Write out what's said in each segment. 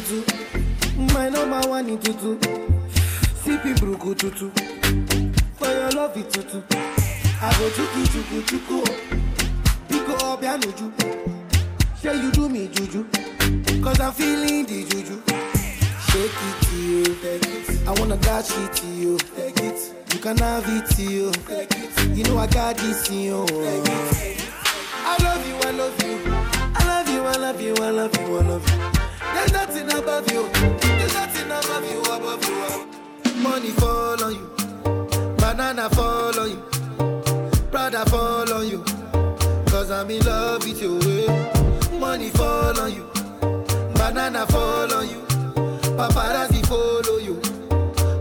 Too. My number one in tutu. Sippy bruku tutu. For your love it tutu. I go chuku chuku chuku. Biko obianuju. Say you do me juju. Cause I'm feeling the juju. Shake it to you. Take it. I wanna dash it to you. Take it. You can have it to you. Take it. You know I got this in you. Take it. I love you, I love you. I love you, I love you, I love you, I love you. There's nothing above you. There's nothing above you, above you. Money fall on you. Banana fall on you. Prada fall on you. Cause I'm in love with you. Money fall on you. Banana fall on you. Paparazzi follow you.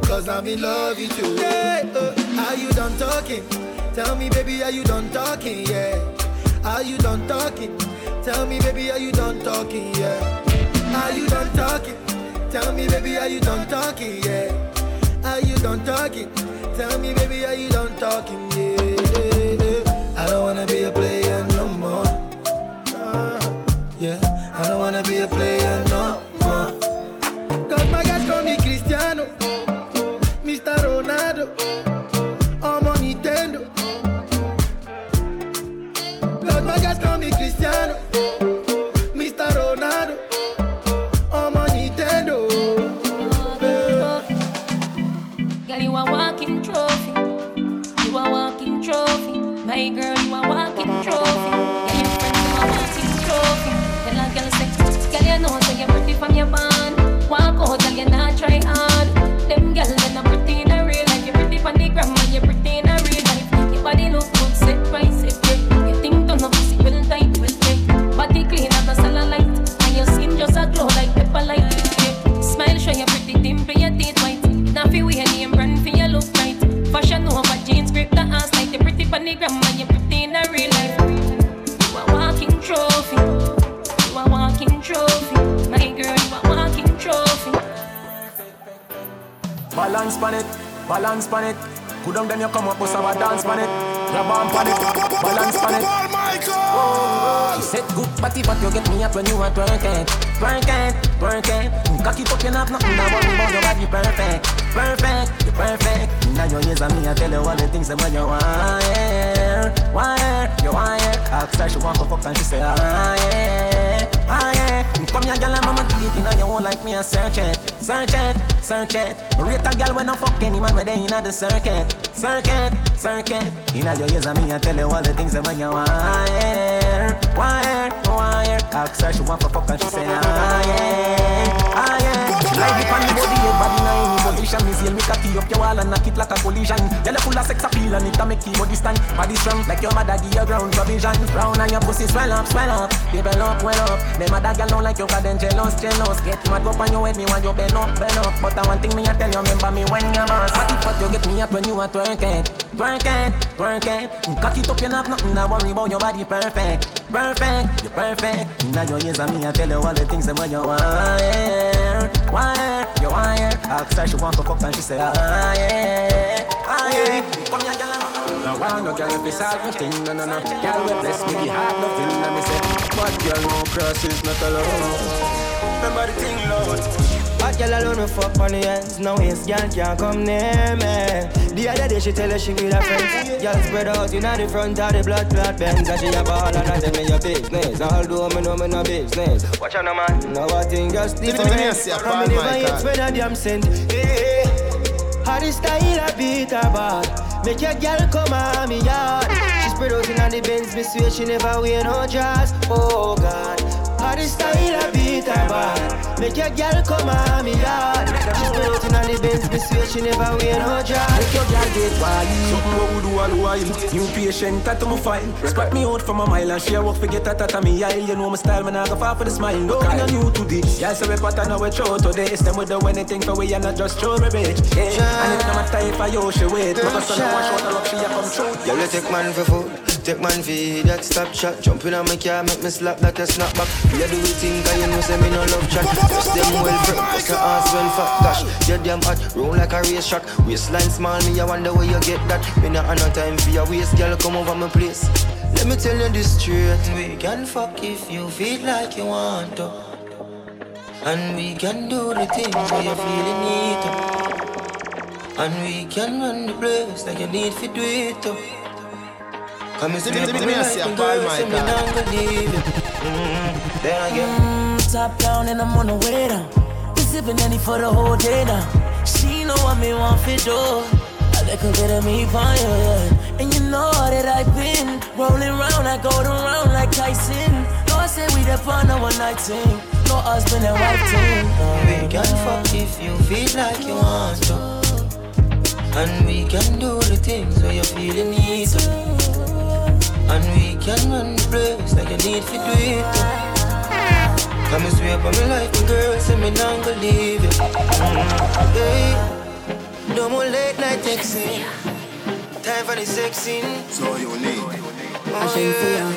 Cause I'm in love with you. Yeah, uh, are you done talking? Tell me, baby, are you done talking? Yeah. Are you done talking? Tell me, baby, are you done talking? Yeah. Are you done talking? Tell me, baby, are you done talking? Yeah. Are you done talking? Tell me, baby, are you done talking? Yeah. I don't wanna be a player gram, and you pretty in a real life. You a walking trophy. You a walking trophy. My girl, you a walking trophy. Balance pan it, balance pan it. Good down then you come up with some dance pan it. Grab on pan it, balance pan it. She said good body, but you get me up when you are twerking, twerking, twerking. Cock it up, you have nothing to worry about. Your body perfect, perfect, you're perfect. Now your ears and me, I tell you all the things that when you wire, wire, you wire. Ask her she want to fuck and she say ah yeah, ah yeah. Come here, girl, and mama inna your own like me. I search it, search it, search it. Rate a girl when I fuck any man where they inna the circuit, circuit, circuit. Inna your ears and me, I tell you all the things that when you wire, wire, wire. Ask her she want to fuck and she say ah yeah, Me seal me cocky up your wall and knock it like a collision. Girl, you full of sex appeal and it a make your body stand. Body strong like your mother give you ground provision. Round and your pussy swell up, swell up, develop well up. Them other girl don't like you 'cause them jealous, jealous. Get mad up on your head, me want you bend up, bend up. But the one thing me I tell you, remember me when you're boss. What if what you get me up when you are twerking, twerking, twerking. Cock it up, you have nothing to worry about. Your body perfect, perfect, you perfect. Now your ears and me I tell you all the things that when you wire, wire, you wire. Ask her she want to fuck and she say ah yeah, ah yeah. Come here, girl. No one no girl if it's all nothing, no no no. Girl we bless me, the heart nothing, and me say, but girl no cross is not alone. Remember the thing, Lord. Hot girl alone no fuck on the ends. No waste girl can't come near me. The other day she tell her she with her friends. Girl spread out inna the front of the blood clot Benz And she a ball and I tell me your business. Although me know me no business. Watch out no man. No I think just different me From me never hit when a damn cent Hey, how the style a beat her bad. Make your girl come on me yard. She spread out inna the Benz Me swear she never wear no dress. Oh God how the style a beat her bad Make your girl come on me yard. She's been out in the Benz, me swear she never wear no dress. Make your girl get wild. Something what we do all the while. New patient, tattoo my file. Spot me out from a mile and share work forget that at me aisle. You know my style, man, I go far for the smile. No, I'm not new to this. Yeah, so we pattern now we throw to this. Them we do anything for we and not just show me bitch. Yeah, and it no matter if I yo she wait. My son wash out the rock, she a come through. Yeah, let take man for food. Take man for that stop shot. Jump in on my car, make me slap that a snap back. Yeah, do it thing, cause you know say me no love chat. Just them well prep, just the ass well fat. Gosh, you damn hot, roll like a race track. Waistline small, me I wonder where you get that. Me not have no time for your waist, girl, come over my place. Let me tell you this straight. We can fuck if you feel like you want to. And we can do the things where you feeling need to. And we can run the place like you need to do it. And step up me a me not gonna leave you. Mm, Then again. Top down and I'm on the way down. We sipping any for the whole day now. She know what me want for do. A little bit of me fine, yeah. And you know that I've been rolling round, I go around like Tyson. I say we the fun one night thing. No husband and wife thing. We can fuck if you feel like you want to. And we can do the things where you feel you need to. And we can run the place like you need to do it. too. Come and sweep on me life, my girl, say me not gonna leave you. Mm, hey, no more late night texting. Time for the sexing. So you need. Oh, yeah.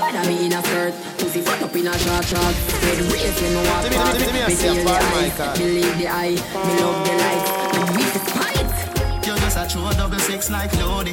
Whether me in a skirt, pussy fuck up in a short short. Red race when me walk me- past. give me a Me feel the on my eyes, me leave the eye, me love the lights, and me fi spite. You just a true double six like Lodi.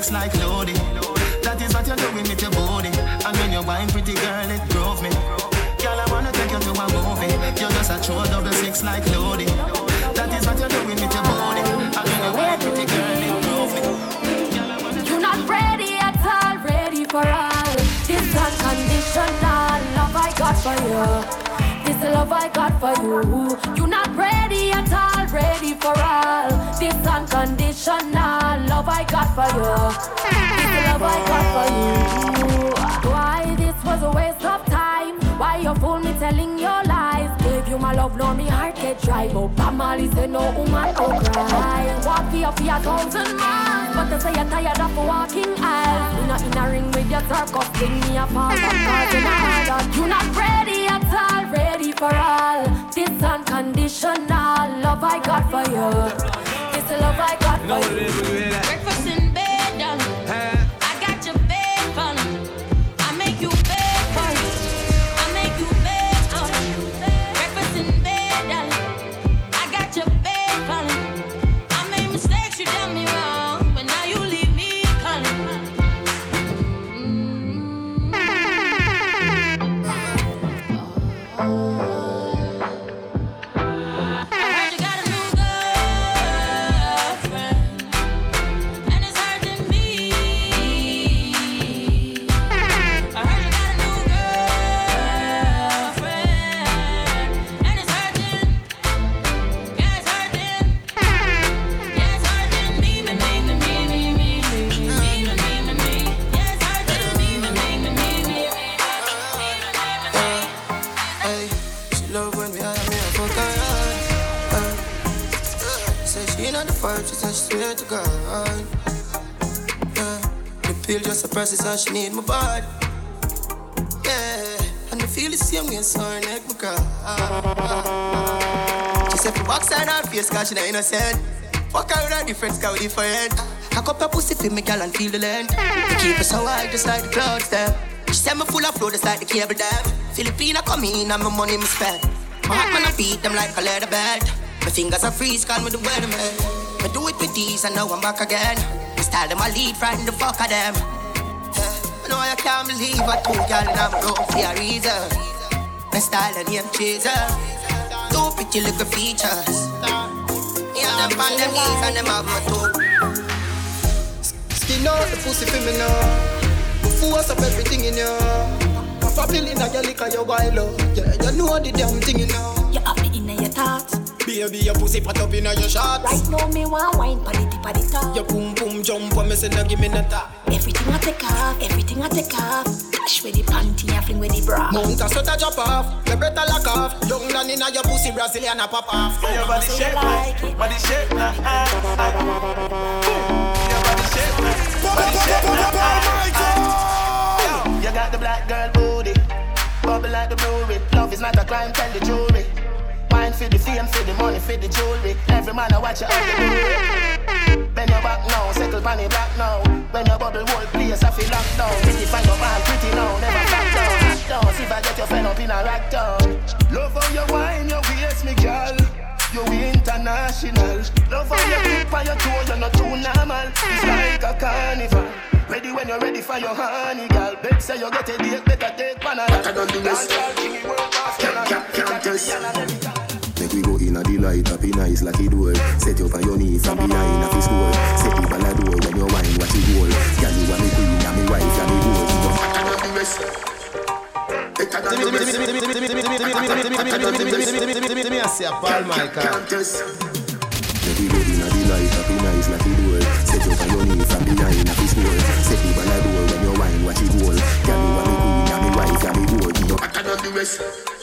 six like Lodi. That is what you're doing with your body. And when you're buying pretty girl, it drove me. Girl, I wanna take you to a movie. You're just a true double six like Lodi. That is what you're doing with your body. And when you're buying pretty girl, it drove me. You're not ready at all, ready for all. This unconditional love I got for you. This love I got for you. You're not ready at all, ready for all. This unconditional love I got for you. This love I got for you. Why this was a waste of time? Why you fool me telling your lies? You my love, now me heart get dry. But Bob Marley say no woman don't cry. Walk for you for a thousand miles, but they say you're tired of walking aisles. You not in a ring with your circus, sing me a fall cars in a order. You not ready at all, ready for all. This unconditional love I got for you. This love I got for you. Swear to God. Yeah, the pill just suppresses how she need my body. Yeah, and I feel the same way, so her neck my cry. She said for box her face, cause she not innocent. Fuck her with a different with different. Cock up her pussy for me, girl, and feel the length. Keep her so high, just like the clouds, them. She said me full of flow, just like the cable dam. Filipina come in and my money me spend. My heart man I beat them like a leather belt. My fingers are freeze, call me the weatherman. I do it with these and now I'm back again. My style them I lead from the fuck of them. Yeah, I know know you can't believe what two girl in a room for a reason. My style and name chaser. Two pretty little features. Yeah, them on them knees and them have my toe. Skin out the pussy for me now. Force up everything in you. Pop a pill in a your liquor, you wild up. Yeah, you know the damn thing you know. You have me in your thoughts. Baby, your pussy fat up in your shorts. Right now, me want wine for the tip of the top. Your boom boom jump on me, say no give me no top. Everything I take off, everything I take off. Cash with the panty and fling with the bra. Mount a sweat a drop off, your breath a lock off. Young down inna your pussy, Brazilian a pop off. Your body So you shape, like it. body shape, nah, ah. Your body shape, body shape, nah, ah. Yo, You got the black girl booty, bubble like the brewery. Love is not a crime, tell the jury. For the fame, for the money, for the jewelry. Every man I watch you on the. Bend your back now, settle pan black now. When your bubble whole place, I feel locked down. Pretty find your man, pretty now, never back down. Back down, see if I get your friend up in a rack down. Love how you wine, your waist, me girl. You international. Love how you grip on your toe, you're not too normal. It's like a carnival. Ready when you're ready for your honey, girl. Bet say you get a date, better take Panadol. I don't do this. Dance all kingy world boss, Can't- can't- can't test. America. Make we go in a delight, happy nice like it door. Set you up on your knee from behind a fist door. Set the ball a door when you wine, watch it roll. Girl, you are me queen, and me wife, and me gold. You know, hotter than the rest. Better than the rest. Me a say a Paul Michael. Can't test. Make we go in a delight, happy nice like it door. Set you up on your knee from behind a fist door. Set the ball a door when you wine, watch it roll. Girl, you are me queen, and me wife, and me gold. You know, hotter than the rest. Better than the rest. Welcome to all the Saturdays tonight. Can't, can't, can't test. Make we go in a delight, happy nice like it door. Set you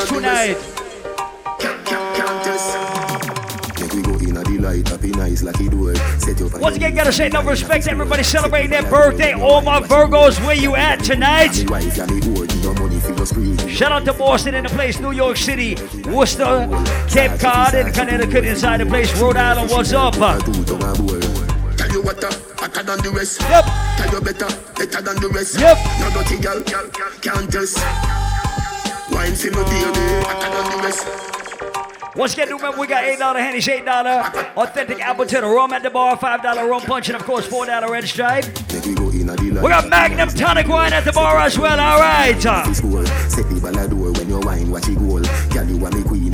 up tonight. Once again, gotta say no respect to everybody celebrating their birthday. All my Virgos, where you at tonight? Shout out to Boston in the place, New York City, Worcester, Cape Cod, and Connecticut inside the place, Rhode Island. What's up? You what, uh, hotter than the rest. Yep. Tell you better, better than the rest. Yep. No dirty girl, girl, girl, can't test. Wine for me, baby, hotter than the rest. Once again, remember we got $8 Henny's, $8 authentic Appleton rum at the bar, $5 rum punch, and of course $4 red stripe. Make we go in a delight. We got Magnum tonic wine at the bar as well, alright.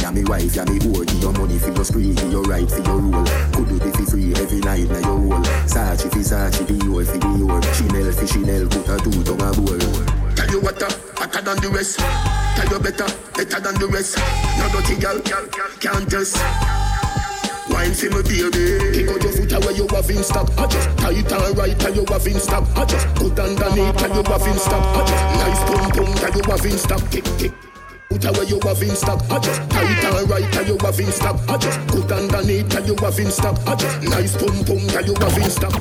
This goal, set the ball a door when you wine, watch it goal. Girl, you are me wife, and me gold. Give your money for your spree, give your right for your rule. Could do the for free every night, now your roll. Sachi for Sachi, Dior for Dior. Chanel for Chanel, put a two tongue a bowl. Tell you what, uh, hotter than the rest. Tell you better, better than the rest. No dirty girl, can't test. Wine for me, baby. Kick out your foot away, you have stock. I just tight and right, and you have stock. I just put underneath, and you have stock. I just nice pum pum, and you have stock. Kick, kick. Put away, you have in stock. I just tight and right, and you have in stock. I just put underneath, and you have in stock. I just nice pum pum, and you have in stock.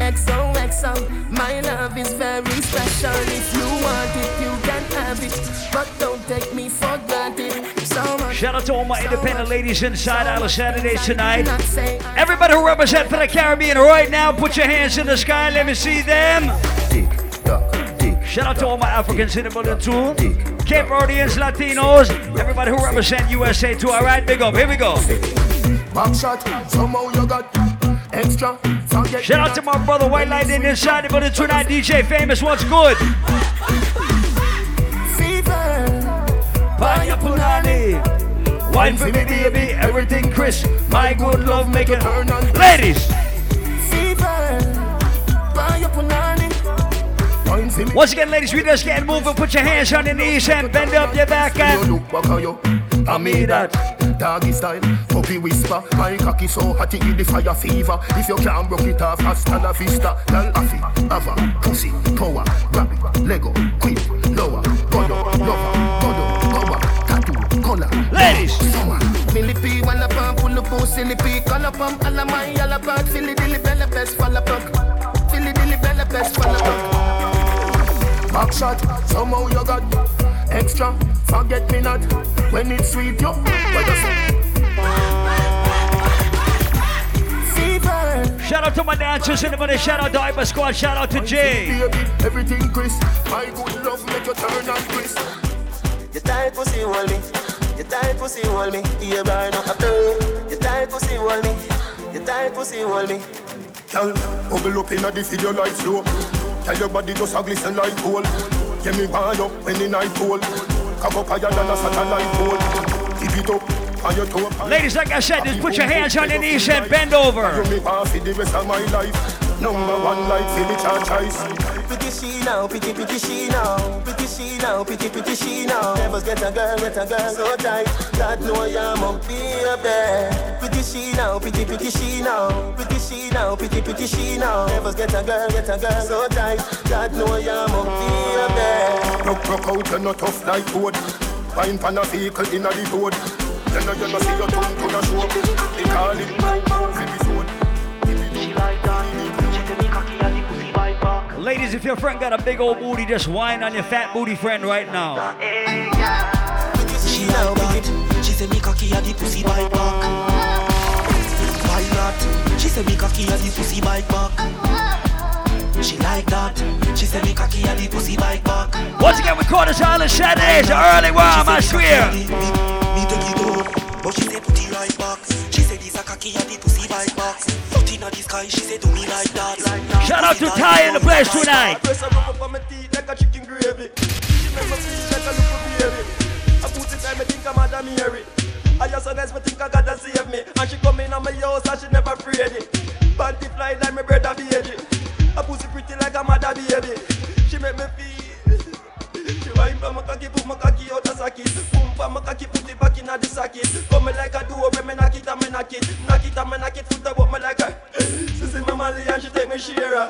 XOXO, my love is very special. If you want it, you can have it. But don't take me for granted. Shout out to all my independent ladies inside Isle Saturdays tonight. Not say I Everybody who represent for the Caribbean right now, put your hands in the sky. Let me see them. Tick tock, tick. Shout out to all my Africans in the building too. Cape Verdeans, Latinos, everybody who represent USA too. All right, big up. Here we go. Back shot, somehow you got extra. Shout out to my brother White Lightning inside the building tonight. DJ Famous, what's good? Panya Punani. Wine for me, baby, everything crisp. My good love make it turn on. Ladies, Wine for me. Once again, ladies, we just moving. Put your hands on your knees and bend up your back and look back you. I made that doggy style, puppy whisper. My cocky so hot it give the fire fever. If you can't broke it off, hasta la vista. Girl, affy, ava, pussy, power, rabbit, Lego, queen, lower, godo, lover, godo, power, tattoo, color. Ladies. summer. Millipede, wanna pump, pull up, silly pee, color pump, all of my yellow bird, Philly dilly bella best, follow puck. Back shot, somehow you got extra. Forget me not when it's sweet, yo. What you say? shout out to my dancers in the building. Shout out to Hyper Squad. Shout out to Jay. Everything crisp. My good love make you turn and crisp. You tight pussy hold me. You tight pussy hold me. You burn up. You tight pussy hold me. You tight pussy hold me. Girl, bubble up inna the video like slow. Tell your body just a glisten like gold. Get me wind up when the night cold. Cock up higher than a satellite pole. Keep it up on your toe. Ladies, like I said, just put your hands on your knees and bend over. You me want for the rest of my life. Number one like Philly choice. Pretty she now, pretty pretty she now, pretty she now, pretty pretty she now. Never get a girl, get a girl so tight. God know I'm up there. Pretty she now, pretty pretty she now, pretty she now, pretty pretty she now. Never get a girl, get a girl so tight. God know I'm up there. Rock rock out, you're not tough like wood. Wine pan a vehicle in a the road. You know you know see your tongue to the show. They call it Ladies, if your friend got a big old booty, just whine on your fat booty friend right now. She like that. She say me cocky and the pussy bite back. Why not? She say me cocky and the pussy bite back. She like that. She say me cocky and the pussy bite back. Once again, we call this Island the early one, I swear. Me take it but she say put it right back. She this a cocky and the pussy bite back. Foot inna the sky, she say do me like that. Shout out to Ty in the place tonight. Press her up on my teeth like a chicken gravy. She make me feel like a little baby. I put it time, I think I'm Madam Mary. I just so nice, me think I gotta save me. And she come in on my house and she never afraid it. Panty fly like my brother baby. I pussy pretty like a mother baby. She make me feel. She wine for my cocky, put my cocky out the socket. Boom for my cocky, put it back in the socket. Come like a door, when me knock it and me knock it. Knock it and me knock it, foot up me like a. She see me Molly and she take me share.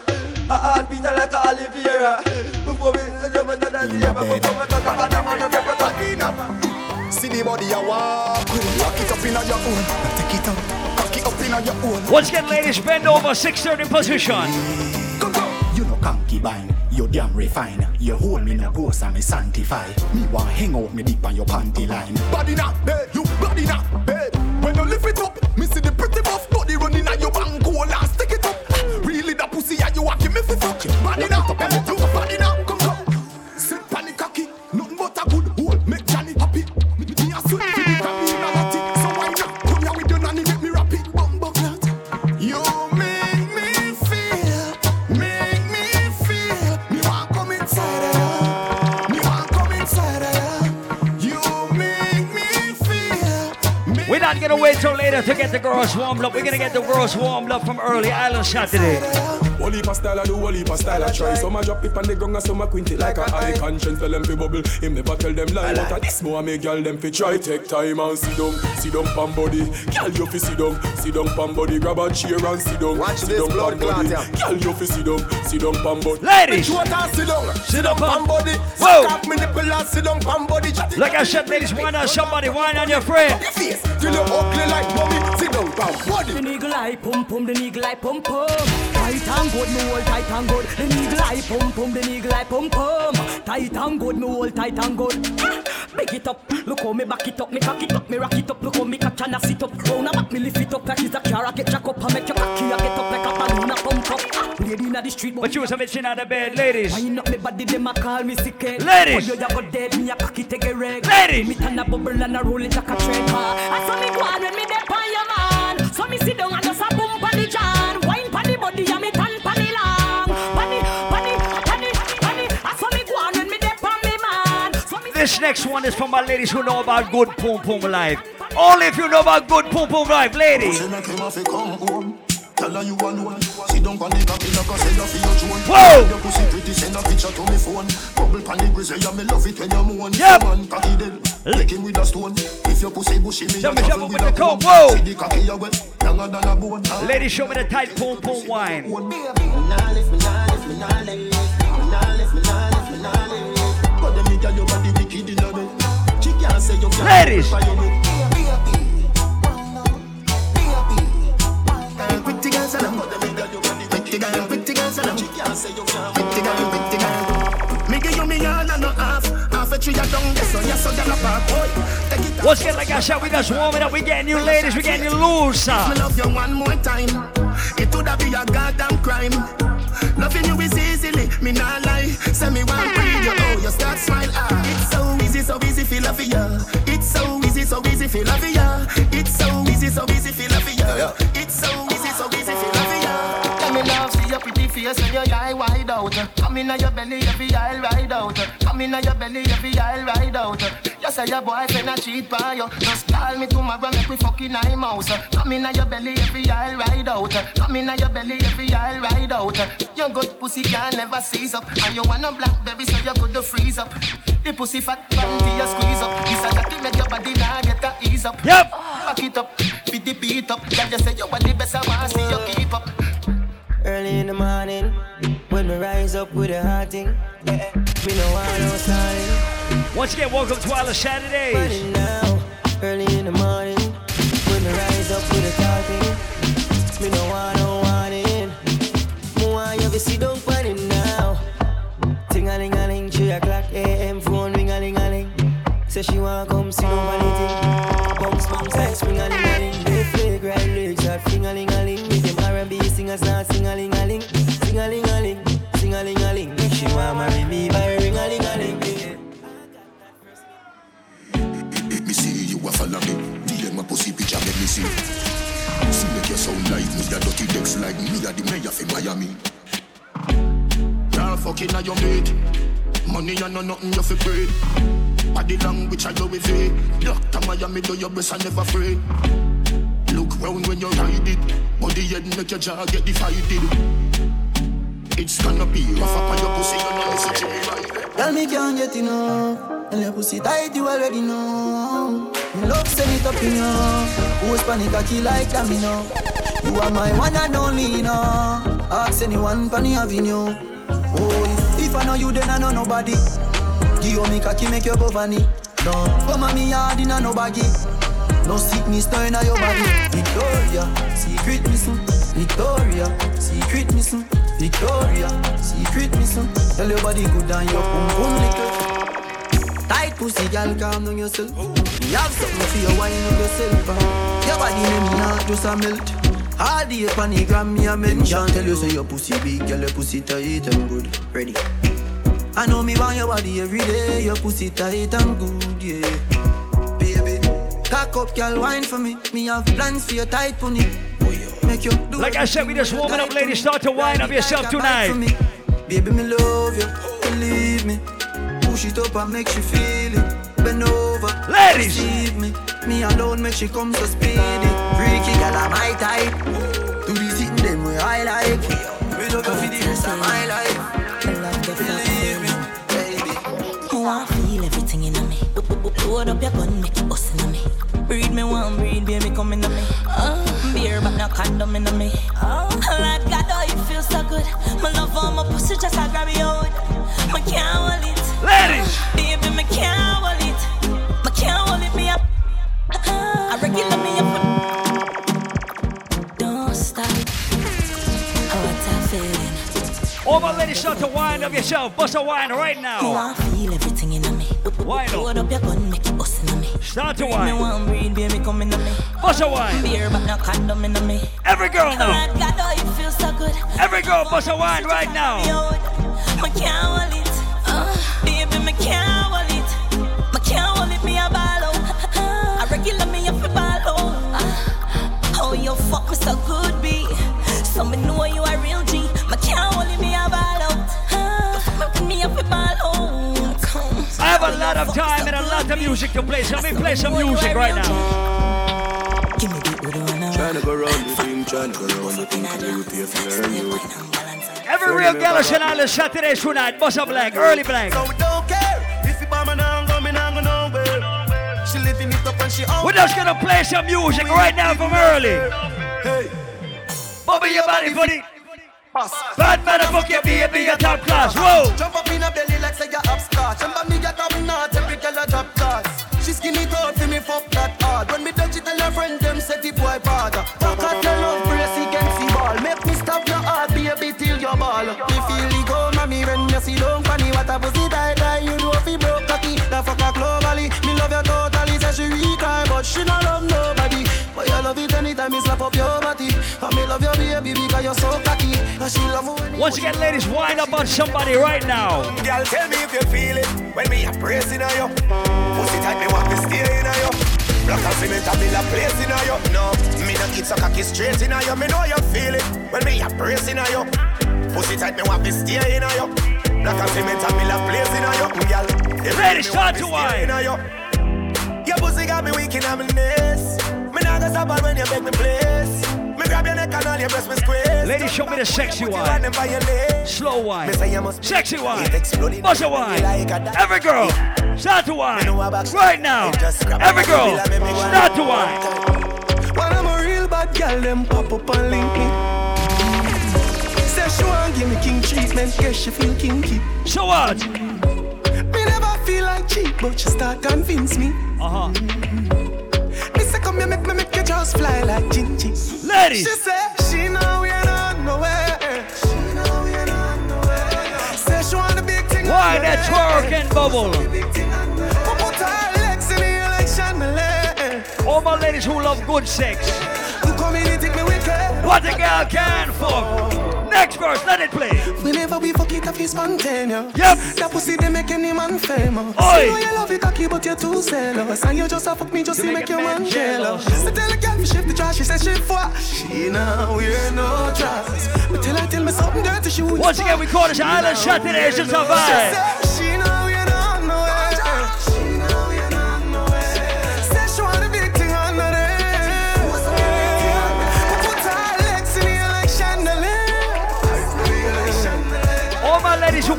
I heart beat her like a Oliveira. Before we jump another day, before we talk about the man, I'm gonna See the body I walk with Lock it up in your own Take it out Cock it up in your own Once again, ladies, bend over, 630 position. You know concubine, you damn refine. You hold me no ghost and me sanctify. Me want hang out me deep on your panty line. Body now, babe, you body now, babe When you lift it up, me see the pretty gonna wait till later to get the girls warmed up. We're gonna get the girls warmed up from early Island Saturday. Whole heap of style I do, whole heap of style I try Some a drop it on the ground and some a quint it like a high Conscience. Tell them fi bubble, him never tell them lie But a this more make girl them fi try. Take time and sit down, sit down pan body. Girl you fi sit down, sit down pan body. Grab a chair and sit down, Watch sit this down blood pan body. clot. Girl you fi sit down, sit down pan body. Ladies! Bitch, what I sit down, Sit down, pan body. Whoa. Suck off me nipple and sit down pan body. Like I said, ladies, why not somebody whine on your friend? your face Till you ugly like mommy Down body The nigga eye pum pum, the nigga eye pum pum. Tight and good, me hold tight and good. The nigga eye pum pum, the nigga eye pum pum. Tight and good, me hold tight and good. Ah, Big it up, look how me back it up, me cock it up, me rock it up. Look how me catch and I sit up. Round a back, me lift it up like it's a car. I get jack up, I make your cocky, I get up like a balloon, I pump up. Ah, Lady inna the street, But you was a bitch out of bed, ladies. Wind up me body, them a call me sick. Ladies. When you go dead, me a cocky take a reg. Ladies. Me turn a bubble and a roll it like a train car. I saw me go on when me dey This next one is for my ladies who know about good pum pum life. Only if you know about good pum pum life, ladies. Say make him have to come home. Tell her you alone. Sit down on the cocky like a seller for your drone. Whoa! Your pussy pretty, send a picture to me phone. Bubble pan the grizzly, yeah, me love it when you moan. Yep. Man, cocky dead, take him with a stone. If your pussy bushy, me Jump a jump with with a the comb, comb. whoa! See the cocky you wet, younger than a bone. Ladies, show me the tight pum pum wine. Nah lift me, nah lift me, nah lift me. It Once again, like I said, we just warming up. We getting you ladies, we getting you loose. Me uh. love you one more time. It would be a goddamn crime. Loving you is easily, me not lie. Say me one oh, you start smile. Ah, it's so easy, so easy, feel love ya. It's so easy, so easy, feel love ya. It's so easy, so easy, feel love ya. It's so face when your eye wide out. Come in your belly, every eye ride out. Come in your belly, every eye ride out. You say your boyfriend a cheat by you. Just call me tomorrow, make we fucking eye mouse. Come in your belly, every eye ride out. Come in your belly, every eye ride out. Your good pussy can never seize up. And you want a blackberry, so you good to freeze up. The pussy fat, panty you squeeze up. This a that make your body now get a ease up. Yep. Back it up, beat the beat up. Girl, you say you want the best, I want see you keep up. Early in the morning, when we rise up with a hot thing, eh, we know I no starting. Once again, welcome to Island Saturdays. Now, early in the morning, when we rise up with a hot thing, we know I want it. More you be see don't find it now. Ting a ling a ling, three o'clock a.m. phone ring a ling a ling. Say she wanna come see nobody thing. Bumps bumps like spring a ling a ling. They fake right lyrics are fing a ling a ling. Singers now sing a ling a ling, sing a ling a ling, sing a ling a ling. She wanna marry me by ring a ling a ling. Me see you a follow me. DM my pussy picture, make me see. See make you sound like me, a dirty decks like me, a the mayor for Miami. Girl, fucking on your mate. Money and no nothing you fi pray. Body language I go with it. Doctor Miami do your best and never afraid. Round when you ride it. Body head make your jaw get divided. It's gonna be rough up on your pussy, you know listen to me right. Girl, me can't get enough. And your pussy tight, you already know. Me love send it up you. Who's panic a key like that, know. You are my one and only, you know. Ask anyone, Panny Avenue. Oh, if, I know you, then I know nobody. Give me cocky, make your go vanny. No, come on me hard in a no baggy. No sickness stirring in your body. Victoria, secret missing. Victoria, secret missing. Victoria, secret missing. Tell your body good and your pum pum little. Tight pussy, girl, calm down yourself. Me have something for you, wine up yourself. Your body name not just a melt. All the gram, me a mention. Tell you say your pussy big, girl, your pussy tight and good. Ready. I know me want your body every day. Your pussy tight and good, yeah. Baby, cock up, girl, wine for me. Me have plans for your tight pony. Make you do Like I said, we just warming up, ladies. Start to wind up yourself tonight. Baby, me love you, believe me. Push it up and make she feel it. Bend over, ladies. Receive me, me alone make she come so speedy. Freaky girl, I'm my type. Do the sitting them way I like. Me love you for the rest of my life. Believe me, baby. Oh, I feel everything in me. Load up your gun, make Breed me one, breed, baby, come in the me. Uh, beer, but no condom in me. Oh, Lord God, oh, you feel so good. My love on my pussy, just I grab you out. My can't hold it. Ladies! Baby, me can't hold it. Me can't hold it, me up. I regular me up. Don't stop. Oh, what a feeling. All my ladies, start to wind up yourself. Bust a wine right Oh, now. I feel everything in me. Wind Load up. up your gun, Start to Breed me wine. one, breed, baby, come in me. Bust a wine. Beer, but no condom in me. Every girl now. God, oh, you feel so good. Every girl, bust a wine right now. Me can't hold it. Uh, baby, me can't hold time and a lot music to play, so let me play some music right now. Trying to go round the thing, trying to go round the thing, and you pay for your you. Every real Gallus and Island Saturday tonight. Bust a blank, early black. So we don't care if you buy me now, go me now, go nowhere. She living it up and she out. We're just gonna play some music right now from early. Hey, Bobby your body for the bad motherfucker, your baby, your top class. Whoa! Jump up in a belly like say you're upstart. Remember me get up not every girl a drop class. She skinny tall for me fuck that hard. When me touch it, tell her friend them set it boy father. Fuck out your love brace against the ball. Make me stop your heart, baby, till your ball. Me feel the go, mommy, when you see don't funny. What a pussy die die, you know if he broke cocky. The fuck her globally. Me love you totally, say she weak eye, but she not love nobody. But you love it anytime me slap up your body. And me love your baby because you're so Once again, ladies, wind up on somebody right now. Girl, tell me if you feel it when me a pressing on you. Pussy tight, me want to stay in on you. Block and cement, build a place in on you. No, me not so cocky straight in on you. Me know you feel it when me a pressing on you. Pussy tight, me want to stay in you. Black and cement love place in you, girl. Ready, start to wine. Your pussy got me weak in my knees. Me nah go stop when you beg me please. Grab your neck and all your breast me squeeze. Ladies, show me the sexy wine. Slow wine. Me say you must Sexy wine. Exploding. Muscle wine. Every girl, start to wine. Right now. Every girl, start to wine. When I'm a real bad girl, them pop up and link me. Say she want give me king treatment, guess she feel kinky. So what? Me never feel like cheap, but she start convince me. Uh huh. Come here, make me make you just fly like Gingy. Ladies. She say she know we ain't on nowhere. She know we ain't on nowhere. Say she want a big thing. Why that twerk and bubble? Put her legs in the election. All my ladies who love good sex. You come in and me wicked. What a girl can for. Next verse, let it play. Whenever we fuck it, I feel spontaneous. Yep. That pussy they make any man famous. Oi. You know you love it cocky, but you're too zealous. And you just a fuck me just to make, your man jealous. I tell a girl me shift the trash, she says she for. She now wear no trash. But tell her tell me something dirty, she would. Once again, we call this Island Saturday. It's just a vibe.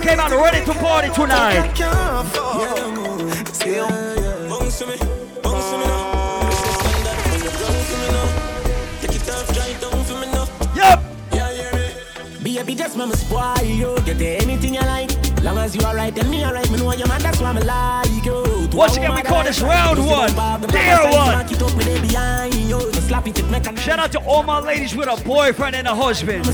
Came out ready to party tonight. Yep. Baby, just mama spoil you. Get there anything you like. Long as you alright, then me alright. Me know your man, that's why me like you. Once again, we call this round one. you see them bob, them Dare one. Smack it up with it behind you. To slap it, it make a Shout out to all my ladies with a boyfriend and a husband.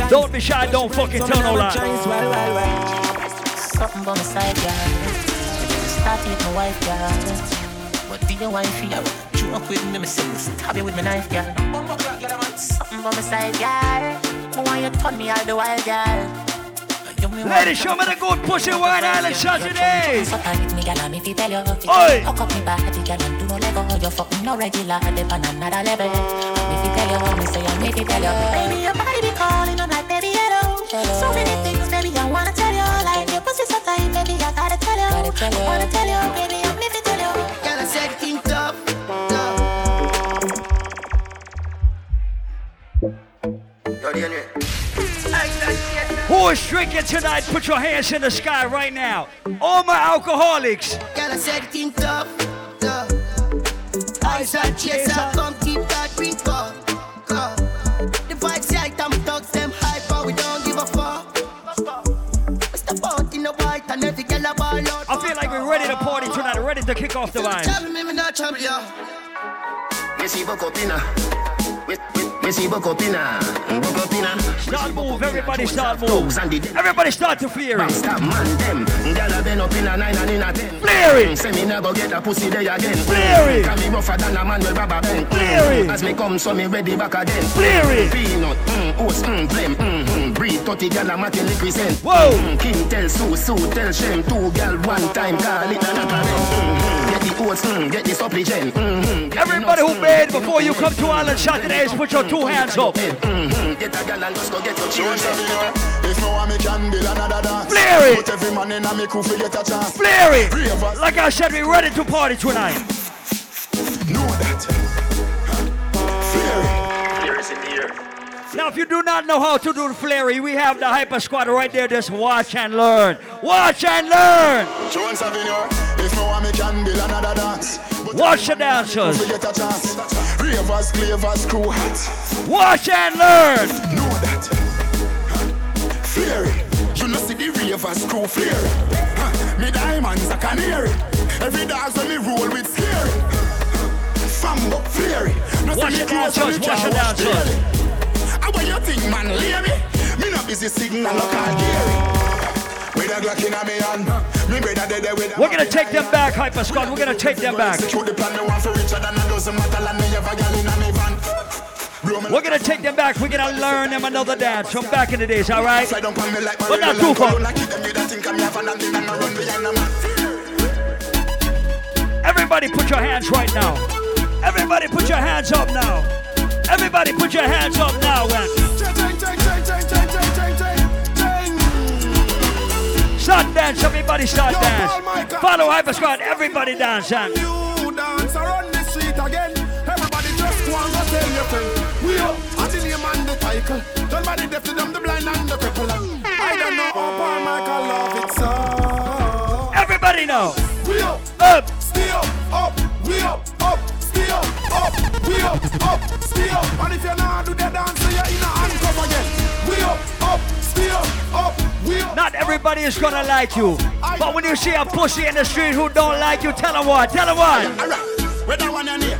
Spoil you. Skin clean, thick tight. Don't be shy, don't fucking tell no lie. Well, well, well. Something by my side, girl. Start with my wife, girl. But do your wife, yeah? Joke with me, me say, stab you with my knife, girl. Something by my side, girl. I want you turn me all the while, girl. You Ladies, show me the good pussy wine island Saturday. So tight, me, girl, I'm you tell. Oi. Hook up me body, girl, and do no lego. You fucking no regular, dip on another level. I'm if you tell you, me say, I'm if you tell you. Baby, your body be calling, I'm like, baby, hello. So many things, baby, I wanna tell you. Like, your pussy so tight, baby, I gotta tell you. I wanna tell you, baby, I'm if you tell you. Girl, I said think tough. Who is drinking tonight? Put your hands in the sky right now. All my alcoholics. Girl, I said think tough. tough. Eyes are chaser, come keep that drink up. up. The vibes right, I'm thugs, them hyper, we don't give a fuck. We step out in the white and every girl a ball out. I feel like we're ready to party tonight, ready to kick off the line. Trouble me, me not trouble ya. Me see buck up inna. Me see buck up inna. Buck up inna. Start move, everybody start move. Everybody start to Fury. Stop man them. Gyal a bend up inna nine and inna ten. Flary. Say me go get a pussy there again. Flary. Cause me rougher than a man with rubber band. Flary. As me come, so me ready back again. Flary. Peanut, mm, oats, mm, blem, mm, mm. Breed 30 gyal a matin represent. Whoa. Mm, King tell Sue, Sue tell Shem. Two gyal one time call it a knock mm, the mm, get the supply gen. Mm, Everybody who made hmm, before you come to Island Saturday is put your two hands up. Hmm, hmm, get a gyal and just go get your children. If no one me can build another dance. Flare it. Put every man in a me crew fi get a chance. Flare it. Like I said, we ready to party tonight. know that. Now, if you do not know how to do the flary, we have the Hyper Squad right there. Just watch and learn. Watch and learn. Jones Avenue. If no one me can build another dance. Watch the dancers. Fi get a chance. Ravers, clavers, crew hot. Watch and learn. Know that. Flare You know see the ravers crew flare huh. Me diamonds a canary Every dance when me roll with scary Fambo flare No Watch see it me close down, and me Josh, watch can't it down, watch clearly How about you think man lay me? Me no busy signal look all Gary With a Glock in a me hand Me brother dead there with We're gonna take them back, Hyper Squad. We're gonna take them back. Execute the plan me want for richer than a dozen metal And me have a gal in a me van We're gonna take them back. We're gonna learn them another dance from back in the days, all right? Slide down on me like But not too far. Cologne. I keep them with a think I'm have an and then I run behind a man. Everybody put your hands right now. Everybody put your hands up now. Everybody put your hands up now. Chain. Start dance, everybody start Yo, dance. Follow Hyper Squad, everybody dance, son. You dance around the street again. Everybody just go and go tell your friend. We up, and the name and the title. Somebody deaf to them, the blind and the cripple. I don't know how Paul Michael love it so. Everybody know. We up, up, stay up, up, we up, up, up, we up, up, stay up. And if you not do dance, you're in a again. We up, up, stay up, up, we up. Not everybody is gonna like you. But when you see a pussy in the street who don't like you, tell them what, tell them what. Alright, where that one here,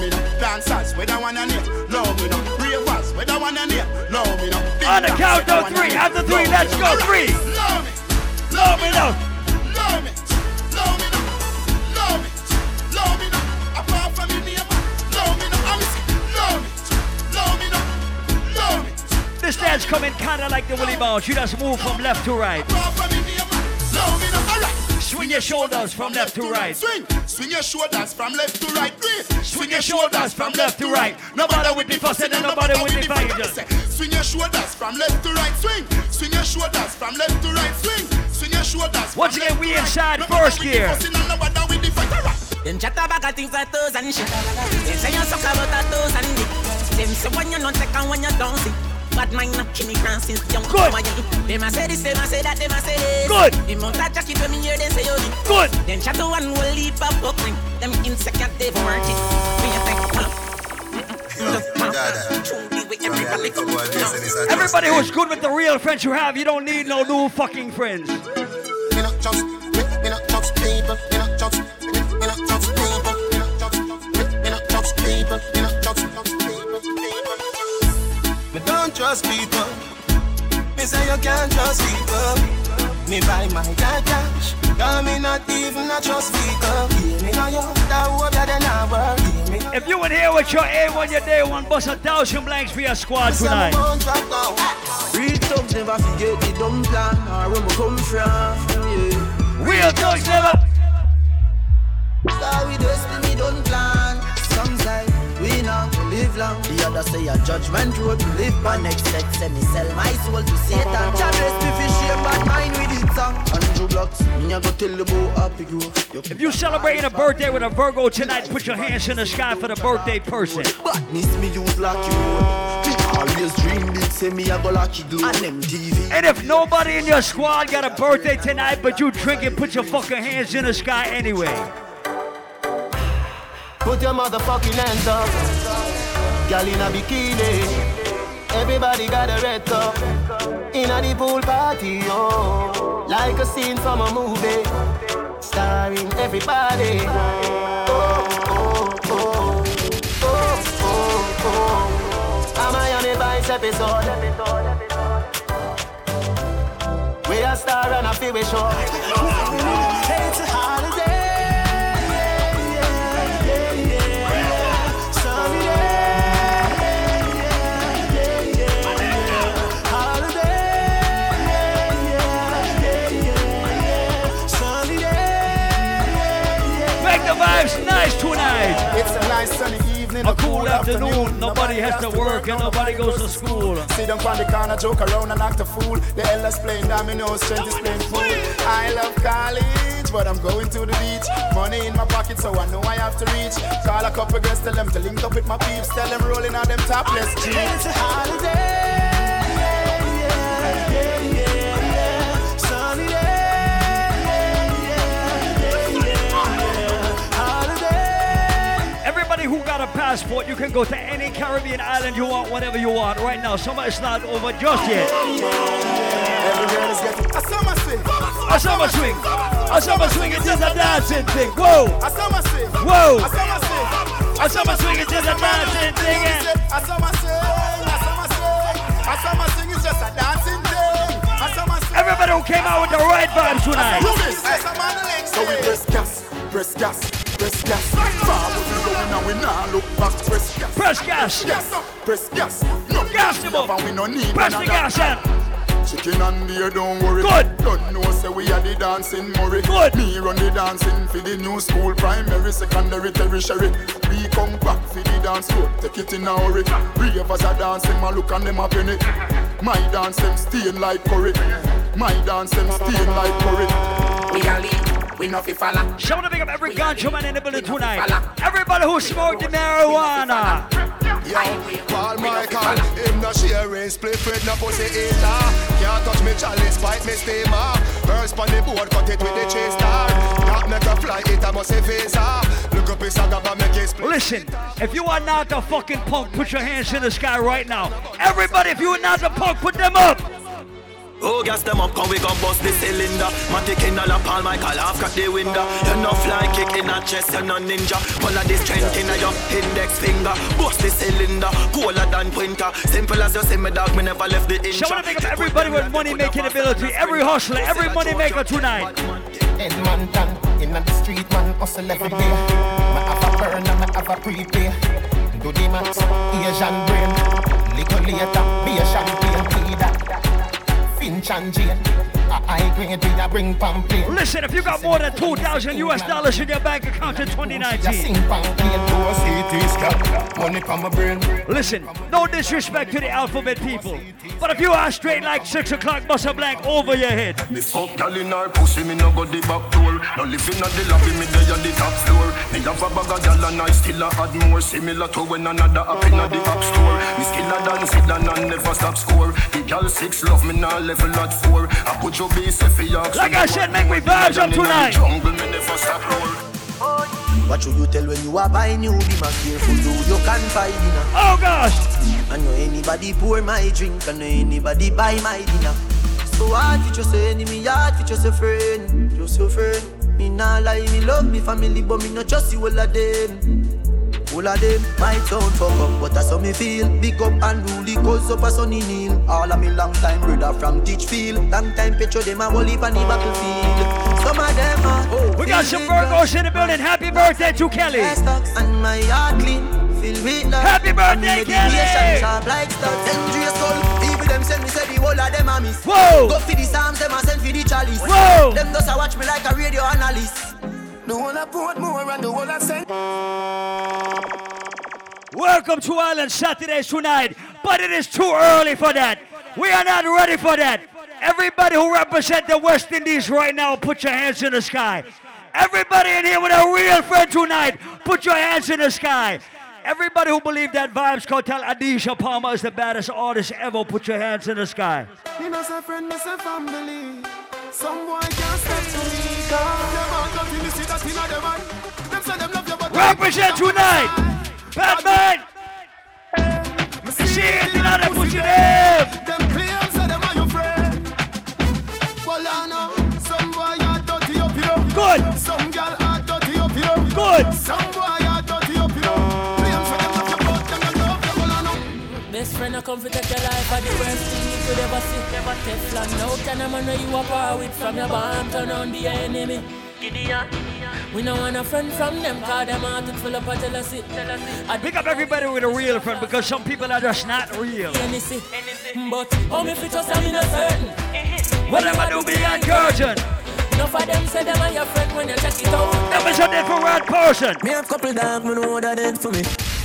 me now. Dancers, where that one and here, love me now. Ravers, where that one and here, love me now. On the count of three, after three, let's go, three. Love me, Love me now. love me, me. This dance coming kinda like the Willie Bounce. You just move from left to right. Apart from me neighbor, love me now. Alright. Swing your shoulders from left to right. Swing, swing your shoulders from left to right. Three. Swing your shoulders from left to right. Nobody with the fussing and nobody with the fighting. Swing your shoulders from left to right. Swing, swing your shoulders from left to right. Swing, swing your shoulders. Once again, we inside first gear. Them chat about things like toes and shit. They say you suck about a toes and dick. Them say when you not take and when you don't see. Bad mind not kill me grand since young. Good. Them a say this, them a say that, them a say this. Good. The mount a jacket when me hear them say you dick. Good. Them chat one will leave a book ring. Them insecure they for working. Me a think, huh? Just, huh? True, the way everybody come. No. Everybody who's good with the real friends you have, you don't need no new fucking friends. Me don't trust people. Me say you can't trust people. Me buy my car cash. Cause me not even a trust people. Hear me now, yo. That hope that they not work. Hear me. If you in here with your A1, your day one, bust a thousand blanks for your squad tonight. Real thugs never forget the dumb plan or where we come from. Yeah. Real thugs never. Star with destiny don't plan. Live long. The other say a judgment road to live by. Next set say me sell my soul to Satan. Jah bless me for shame bad mind with it song. Andrew Blocks, me a go tell the boy happy grow. If you celebrating a birthday with a Virgo tonight, put your hands in the sky for the birthday person. Badness me use lucky road. Me always dream big, say me a go lucky glue. And them TV. And if nobody in your squad got a birthday tonight, but you drink drinking, put your fucking hands in the sky anyway. Put your motherfucking hands up. Girl in a bikini. Everybody got a red cup. In a the pool party, oh. Like a scene from a movie. Starring everybody. Oh, oh, oh. Oh, oh, oh. Am I on the Vice episode? We a star and a feel we show. It's a holiday. It's a nice sunny evening, A cool afternoon. Nobody has to work and nobody goes to school. Sit down on the corner, joke around and act a fool. The elders playing dominoes, strength is playing pool. I love college, but I'm going to the beach. Money in my pocket, so I know I have to reach. Call a couple girls, tell them to link up with my peeps. Tell them rolling on them topless jeans. It's a holiday. Who got a passport, you can go to any Caribbean island you want, whatever you want right now. Summer's not over just yet. Every girl is getting a summer swing. A summer swing. A summer swing is just a dancing thing. Whoa. A summer swing. Whoa. A summer swing. A summer swing is just a dancing thing. eh? A summer swing. A summer swing. A summer swing is just a dancing thing. A summer swing. Everybody who came out with the right vibes tonight. So we press gas, press gas, press gas. Forward we going and we nah look back. Press gas, Press gas. gas, press gas. No Gas them up. and we no need Press the gas and Chicken and beer, don't worry. Good. Don't know say we are the dancing Murray. Good. Me run the dancing for the new school, primary, secondary, tertiary. We come back for the dance floor, take it in a hurry. Ravers are dancing, my look and them a penny. My dance them stain like curry. My dance them stain like curry. We a lead, we no fi follow. Show to pick up every ganja man in the building tonight. Everybody who smoked the marijuana. Yo, Paul Michael, him no sharing, split Fred no pussy eater. Can't touch me chalice, bite me steamer. Burst pon the board, cut it with the chase star. That make a fly, it a must visa. Look up his saga, but make it split. Listen, if you are not a fucking punk, put your hands in the sky right now. Everybody, if you are not a punk, put them up. Oh, gas them up, come we gon' bust the cylinder. Matic in a la palm, Michael half crack the window. You no fly kick in a chest, you no ninja. Pull of the strength in a your index finger. Bust the cylinder, cooler than printer. Simple as you see me dog, me never left the inch. Show to pick up everybody with money making ability. Every hustler, every money maker tonight. Edmonton, in the street, man, hustle every day. Me have a burn and me have a prepay. Do the max, Asian brain. Little later, be a champagne, tea that. 平常心 I grade we a bring pamphlet. Listen, if you got more than 2,000 US dollars in your bank account in 2019. Money from my brain. Listen, no disrespect to the alphabet people. But if you are straight like 6 o'clock, bust a blank over your head. Me fuck gal in her pussy, me no go the back door. No living at the lobby, me dey at the top floor. Me have a bag of gal and I still a add more. Similar to when another up in the app store. Me skill a dance it and never stop score. The gal six love me now level at four. I put your base if you ask Like I said, make me vibes up tonight. Jungle me never stop roll. What should you tell when you are buying new? Be my careful, do you can find dinner. Oh gosh! I know anybody pour my drink, I know anybody buy my dinner. So hard for just say enemy, hard for just a friend, just a friend. Me nah lie, me love me family, but me not trust you all of them. All of them might sound fuck up, but that's how me feel. Big up and rule, cause up a sunny kneel. All of me long time brother from Teachfield. Long time picture them a whole heap on the battlefield. Some of them are oh, We got some Virgos in the building. Happy birthday to Kelly. and my clean. Feel with love. Happy birthday, Kelly. sharp like studs. Dangerous soul. Even them send me say the whole of them a miss. Whoa. Go for the psalms, them a send for the chalice. Whoa. Them just a watch me like a radio analyst. The whole of Portmore and the whole of Saint. Welcome to Island Saturdays tonight, but it is too early for that. We are not ready for that. Everybody who represent the West Indies right now, put your hands in the sky. Everybody in here with a real friend tonight, put your hands in the sky. Everybody who believe that Vybz Kartel Adidja Palmer is the baddest artist ever, put your hands in the sky. Me no say friend, me say family. Some boy can't step to me. Cause them all nothing, you see that inna them eye. Them say them love you, but Represent tonight! Batman! See it in other put your name! Them claims say them are your friend. Well, I know some boy are dirty up here. Good. Some girl are dirty up here. Good. Some boy are dirty up here. Claims say them love you, but them don't love you. Well, I know. Best friend, I come to take your life are the worst thing you could ever see. Never Teflon, no can a man know you are power with from your barn, turn on the enemy. Gideon. We don't want a friend from them, cause them heart it full up of jealousy. I Pick up everybody with a real friend because some people are just not real. Anything, but how me fit just I'm in a certain. What am I do beyond curtain? Enough of them say them are your friend when you check it out. Them is a different person. Me have couple dog, me know that dead for me.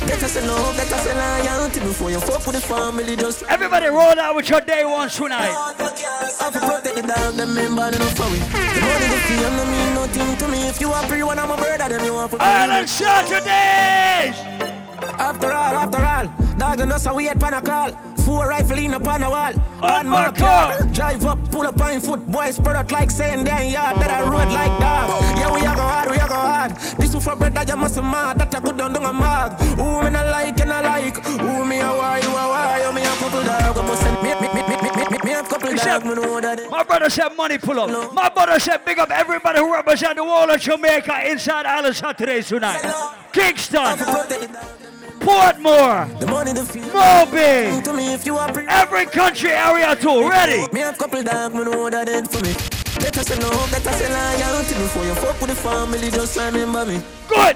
Better say no, better say loyalty before you fuck with the family. Just Everybody roll out with your day ones tonight. have to protect the dog, them member enough for we. The money go feel no mean nothing to me. If you are free, one I'm a brother, then you want for Island Saturdays! After all, after all, dog and us a wait pan a call. Four rifle in upon the wall. On my car. Drive up, pull up on foot, boys spread out like saying they ain't yard. That I road like dog. Yeah, we a go hard, we a go hard. This is for bread that you must mad. That I good down down a mag. Who me not like and I like. Who me a why, you a why. You me a couple dog. I must send me, me, me, me, me, me, me have couple dog. Me know that. My brother said money pull up. My brother said big up everybody who represent the wall of Jamaica inside Island Saturdays tonight. Kingston, Portmore, The money the feel. Moby, To me if you are every country area too. Ready? Me have couple dog, me know that dead for me. Better say no, better say loyalty before you fuck with the family. Just remember me. Good.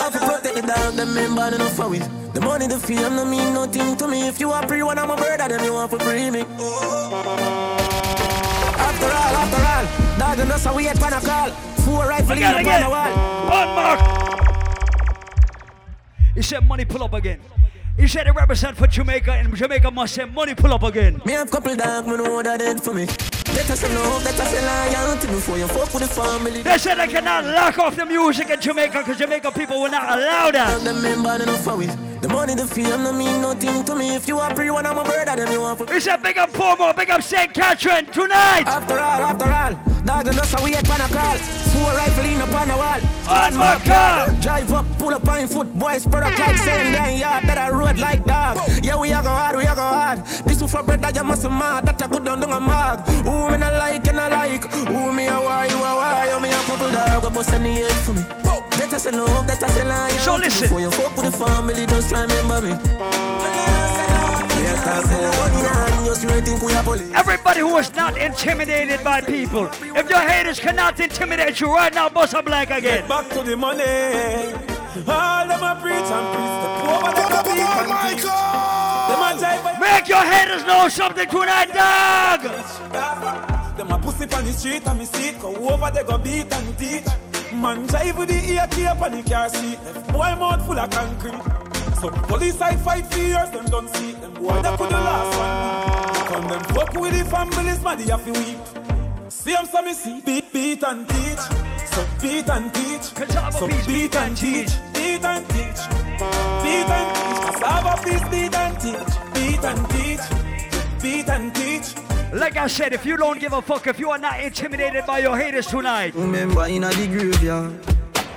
I protect the dog, them member for we. The money, the fame, no mean nothing to me. If you are free, one I'm a brother, then you want to free me. After all, after all, dog and us a wait pan a call. Four rifle in Again, upon again. the wall. One mark. He said money pull up again. He said he represent for Jamaica and Jamaica must say money pull up again. Me have couple dog, me know that dead for me. Let us know, let us say loyalty before you fuck with the family. They said they cannot lock off the music in Jamaica because Jamaica people will not allow that. The member enough for it. The money, the fame, no mean nothing to me. If you are free, one I'm a brother, then you want for. He said big up Pomo, big up St. Catherine tonight. After all, after all, dog and us we at pan a call. Four rifle in upon the wall. On my car. Drive up, pull up on foot, boys, product like saying then yeah, that I road like dog. Yeah, we are go hard, we are go hard. This is for brother, you must mad. That I go down down a mag. Who me not like and I like. Who me a why, you a why, you me a couple dog, go bust any head for me. Let us love, let us lie. So listen. Before you fuck with the family, just remember me. Everybody who is not intimidated by people, if your haters cannot intimidate you right now, bust a black again. Get back to the money. All them a preach and preach. The poor them a beat and teach. Them Make your haters know something tonight, dog. Them a pussy on the street and me see it. Go over they go beat and teach. Man jive with the ear tape and the car seat. Left boy mouth full of concrete. So police I fight for years, them don't see them boy that could the last one. Come them fuck with the families, man, they have to weep. See them some me see beat, beat and teach. So beat and teach. So beat and teach. Beat and teach. Beat and teach. Cassava peace, beat and teach. Beat and teach. Beat and teach. Like I said, if you don't give a fuck, if you are not intimidated by your haters tonight, Remember in a the graveyard.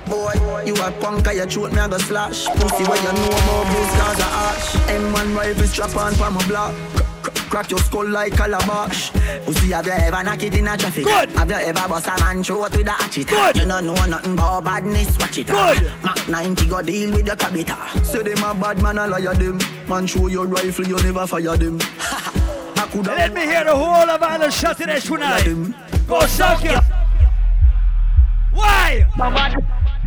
Boy, you a punk, I throat me a go slash. Pussy where you know about booze cause a ash. M1 rifle strap on from a block. Cr- cr- Crack your skull like calabash. Pussy, have you ever knocked it in a traffic? Good. Have you ever bust a man throat with a hatchet? Good. You don't know nothing about badness, watch it. Good. Mac 90 go deal with the cabita. Say them a bad man, a liar them. Man show your rifle, you never fire them. I coulda let me hear the whole of Island Saturday tonight. Go suck it. Why?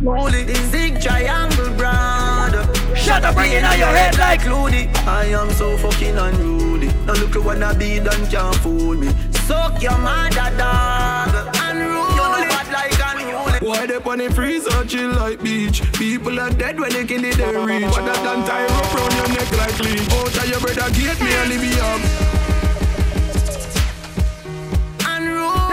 Holy the zig triangle brother. Shut up, bring it on your head like Loody. I am so fucking unruly. Now look what I be done can't fool me. Suck your mother dog. Unruly. You know bad like unruly. Why they on the freezer chill like beach? People are dead when they kill it they reach. What that done tie rope round your neck like leech. Out oh, of your brother gate me and leave me up.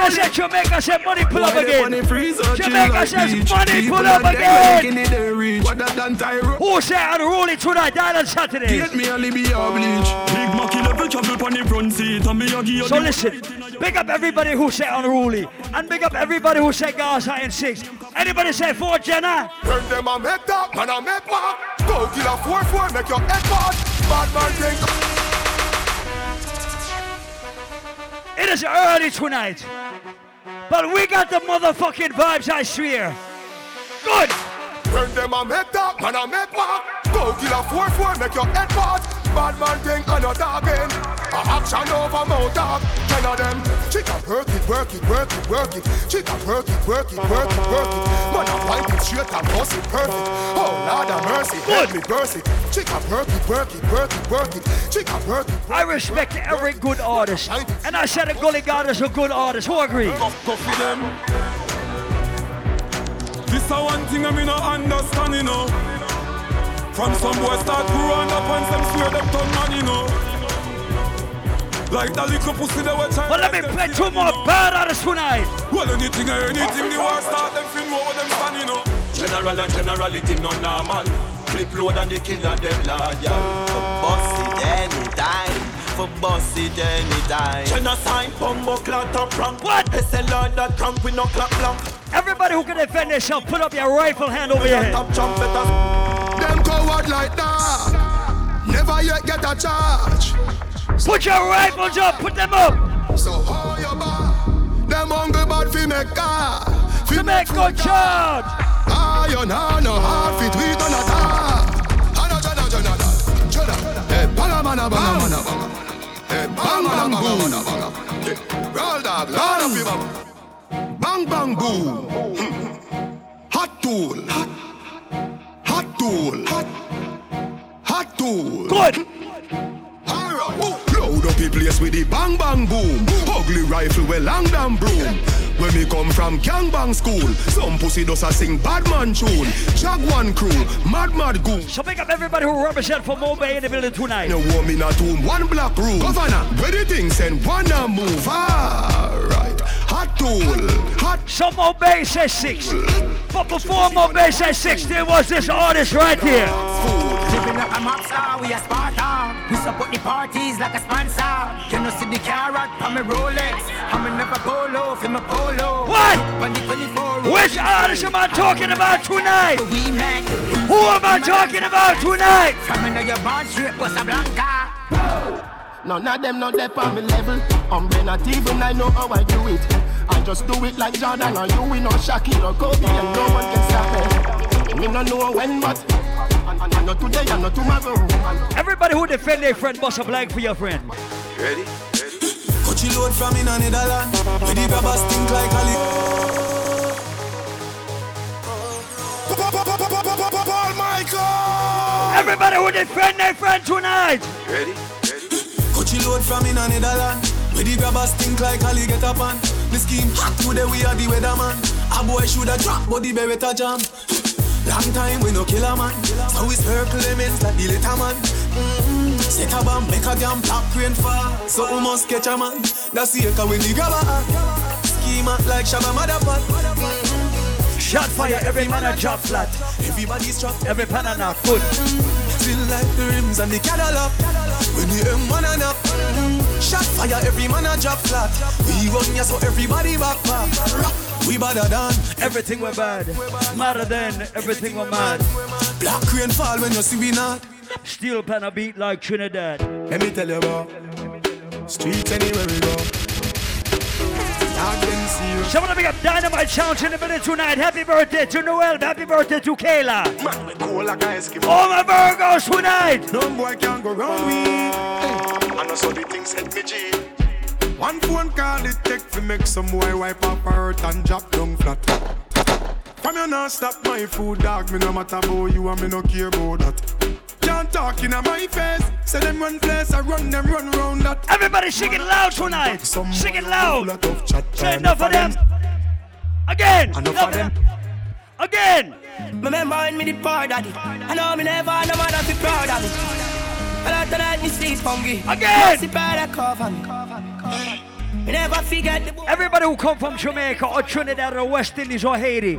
They said Jamaica said money pull up Why they on again. the freezer chill Jamaica says money pull up dead when they again. kill it they reach. What that done tie rope Who said unruly tonight, Island Saturday? Gate me and leave me up bleach. Big Mac level travel on the front seat and me a give you So listen, big up everybody who said unruly, and big up everybody who said Gaza in six. Anybody say four, Jenna? Turn them a make that, man a make back. Go kill a four four, make your head bad. Bad man think. It is early tonight, but we got the motherfucking vibes, I swear. Good. Turn them a make that, man a make back. Go kill a four four, make your head bad. Bad man think I know talking. A action over mouth talk. Ten of them. Chica work it, work it, work it, work it. Chica work it, work it, work it, work it. Man a wipe it straight and bust it perfect. Oh Lord have mercy, help me burst it. Chica work it, work it, work it, work it. Chica work it. I respect every good artist, and I said a Gully God is a good artist. Who agree? Go for them. This a one thing I me no understand, you know. From some boys start growing up and some swear them turn man, you know. Like that little pussy they were trying But let me play two more bad artists tonight. Well, anything or anything, the war start them feel more them stand, you know. General and generality no normal. Flip load and the killer them loyal. For boss it anytime. For boss it anytime. Genocide, bumbo clot up rank. What? SLR that crank with no clap blank. Everybody who can defend themselves, put up your rifle hand over your head. Top trumpeters. Them coward like that. Never yet get a charge. Put your rifles up, put them up. So hold your bar. Them hungry bad fi make car. Fi make good charge. Iron hand no hard fit we done Banga banga banga. Hey bang bang banga banga. Hey, Roll dog, Lord of you bang. Bang bang boom. Hot tool. Hot tool. Hot. Hot tool. Good. Load up the place with the bang bang boom. Ugly rifle with long damn broom. Where me come from, gangbang school. Some pussy does a sing bad man tune. Jaguan crew, mad mad goon. So pick up everybody who represent for Mumbai in the building tonight. No woman a tune, one black room. Governor, where the things send one a move. Alright, hot tool, hot. Some Mumbai says six. But before Mumbai says six, there was this artist right here. Living like a mobster, we a Sparta. We support the parties like a sponsor. Can you know see the carrot from me Rolex. I'm a never polo, for my polo. What? When the 24 Which artist am I talking about tonight? We make. Who am I talking about tonight? From in your barn straight, Costa Blanca. None of them not there on me level. I'm not even I know how I do it. I just do it like Jordan or you, we know Shaquille or Kobe, and no one can stop me. Me no know when, but I I today, I know tomorrow. Everybody who defend their friend bust a blank for your friend. Ready? Coachy load from in a Netherland. Where the grabbers stink like Ali. Paul Michael! Everybody who defend their friend tonight. Ready? Coachy load from in a Netherland. Where the grabbers stink like Ali get up on. The scheme hot today we are the weatherman. A boy shoulda drop, but the beretta jam. Long time we no kill a man. So we circle elements like the little man. Mm-hmm. Set a bomb, make a damn black rain fall. So we must catch a man. That's the echo when the grabber. Schema like Shabba Motherfucker. Shot fire, every man a drop flat. Everybody's trapped. Every pan on a foot. Feel like the rims and the Cadillac. When the M1 and up. Shot fire, every man a drop flat. We run ya so everybody back back. We better than Everything were bad. Madder than everything were mad. Black rain fall when you see we not. Steel pan a beat like Trinidad. Let me tell you about streets anywhere we go. So I wanna big up Dynamite Challenge in the building tonight. Happy birthday to Noel. Happy birthday to Kayla. Man, we cool like a Eskimo. All my Virgos tonight. No boy can go wrong with. Oh. I know so the things hit me G. One phone call it take to make some boy wipe up her hurt and drop down flat. From you not stop my food, dog. Me no matter about you and me no care about that. Can't talk in my face. Say them run place, I run them run round that. Everybody sing it loud tonight. Sing it loud. Say Say enough of them. Again. Enough of them. Again. Remember when me the poor daddy. I know me never no mother be proud of me. But after that me sleep hungry. Again. See by the cover me. Me never forget the Everybody who come from Jamaica or Trinidad or West Indies or Haiti.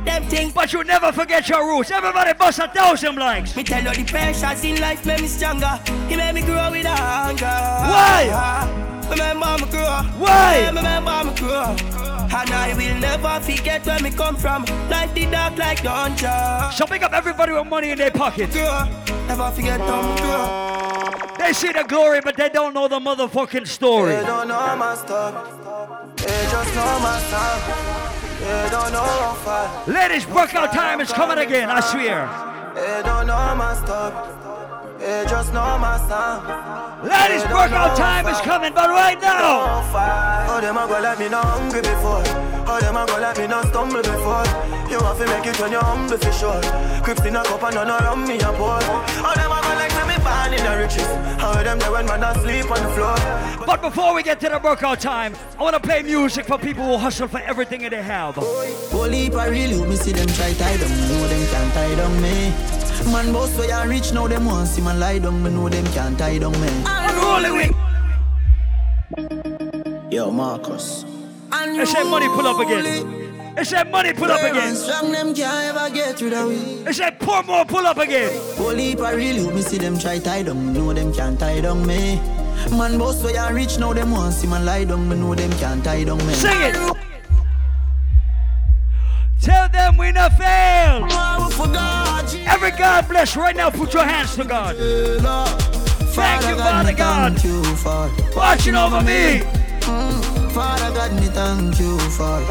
But you never forget your roots. Everybody bust a thousand blanks. Me tell you the pressures in life made me stronger. He made me grow with a hunger. Why? Remember me grow. Why? Remember me grow. And I will never forget where me come from. Life the dark like dungeon. So pick up everybody with money in their pocket. Grow. Never forget me grow. They see the glory, but they don't know the motherfucking story. They don't know my story. They just know my sound. They don't know how far. Ladies, workout time is coming again, I swear. They don't know my story. They just know my sound. Ladies, They workout time how is far. coming, but right now. Oh, them a go let me know hungry before. Oh, them a go let me know stumble before. You want to make it when you're humble for sure. Crips in a cup and none around me a pour. Oh, them a go like me born in the riches. How them there when man asleep on the floor. But before we get to the workout time, I want to play music for people who hustle for everything that they have. Whole heap I really me see them try tie down, know them can't tie down me. Man boss way I rich now them want see man lie down, me know them can't tie down me. Unruly we. Yo Marcus. They say money pull up again. They said money pull up again. Strong them can't ever get through the way. They said pour more pull up again. Whole heap I really me see them try tie down, know them can't tie down me. Man boss way I rich now them want see man lie down, me know them can't tie down me. Sing it. Tell them we not fail. Every God bless right now. Put your hands to God. Thank you, Father God. Thank you Watching over me. Mm, Father God, me thank you for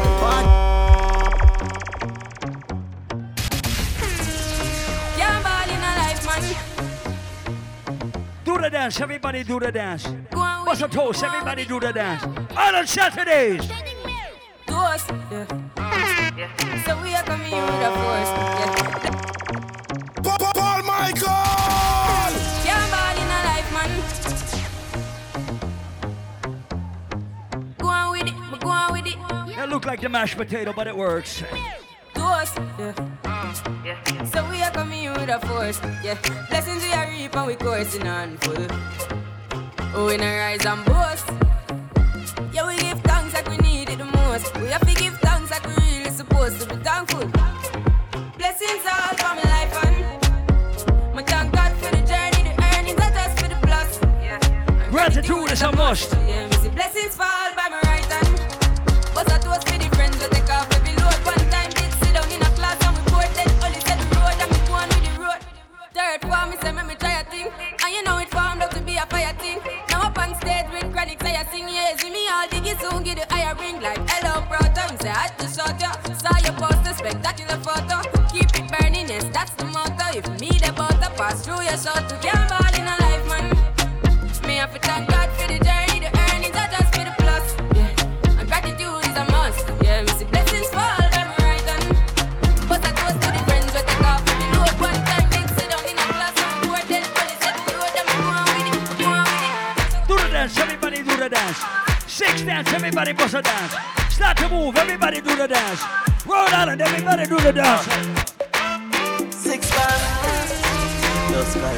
Can't ball in a life, man. Do the dance. Everybody do the dance. Go on What's a toast? Everybody do the dance. All on Saturdays. Toast. Yeah. So we are coming in with a force. Yeah. Paul Michael! Can't ball in a life, man. Go on with it. Go on with it. Yeah, look like the mashed potato, but it works. Ghost, yeah. yeah. So we are coming with a force, yeah. Blessings we are reap and we coursing on full. Oh, we not rise and boast. Gratitude is a must. Blessings fall by my right hand. I toast for the friends that take off every load. One time did sit down in a class and we only said the road and me go on with the road. Third form, me say me me try a thing, and you know it formed up to be a fire thing. Now up on stage with chronic, say I sing, yeah, see me all diggy soon get the higher ring like hello brother. Me say I just shot ya, saw your poster, spectacular photo. Keep it burning, yes, that's the motto. If me the butter pass through your to dance, everybody bust a dance. Start to move, everybody do the dance. Rhode Island, everybody do the dance. Six bars. No sky.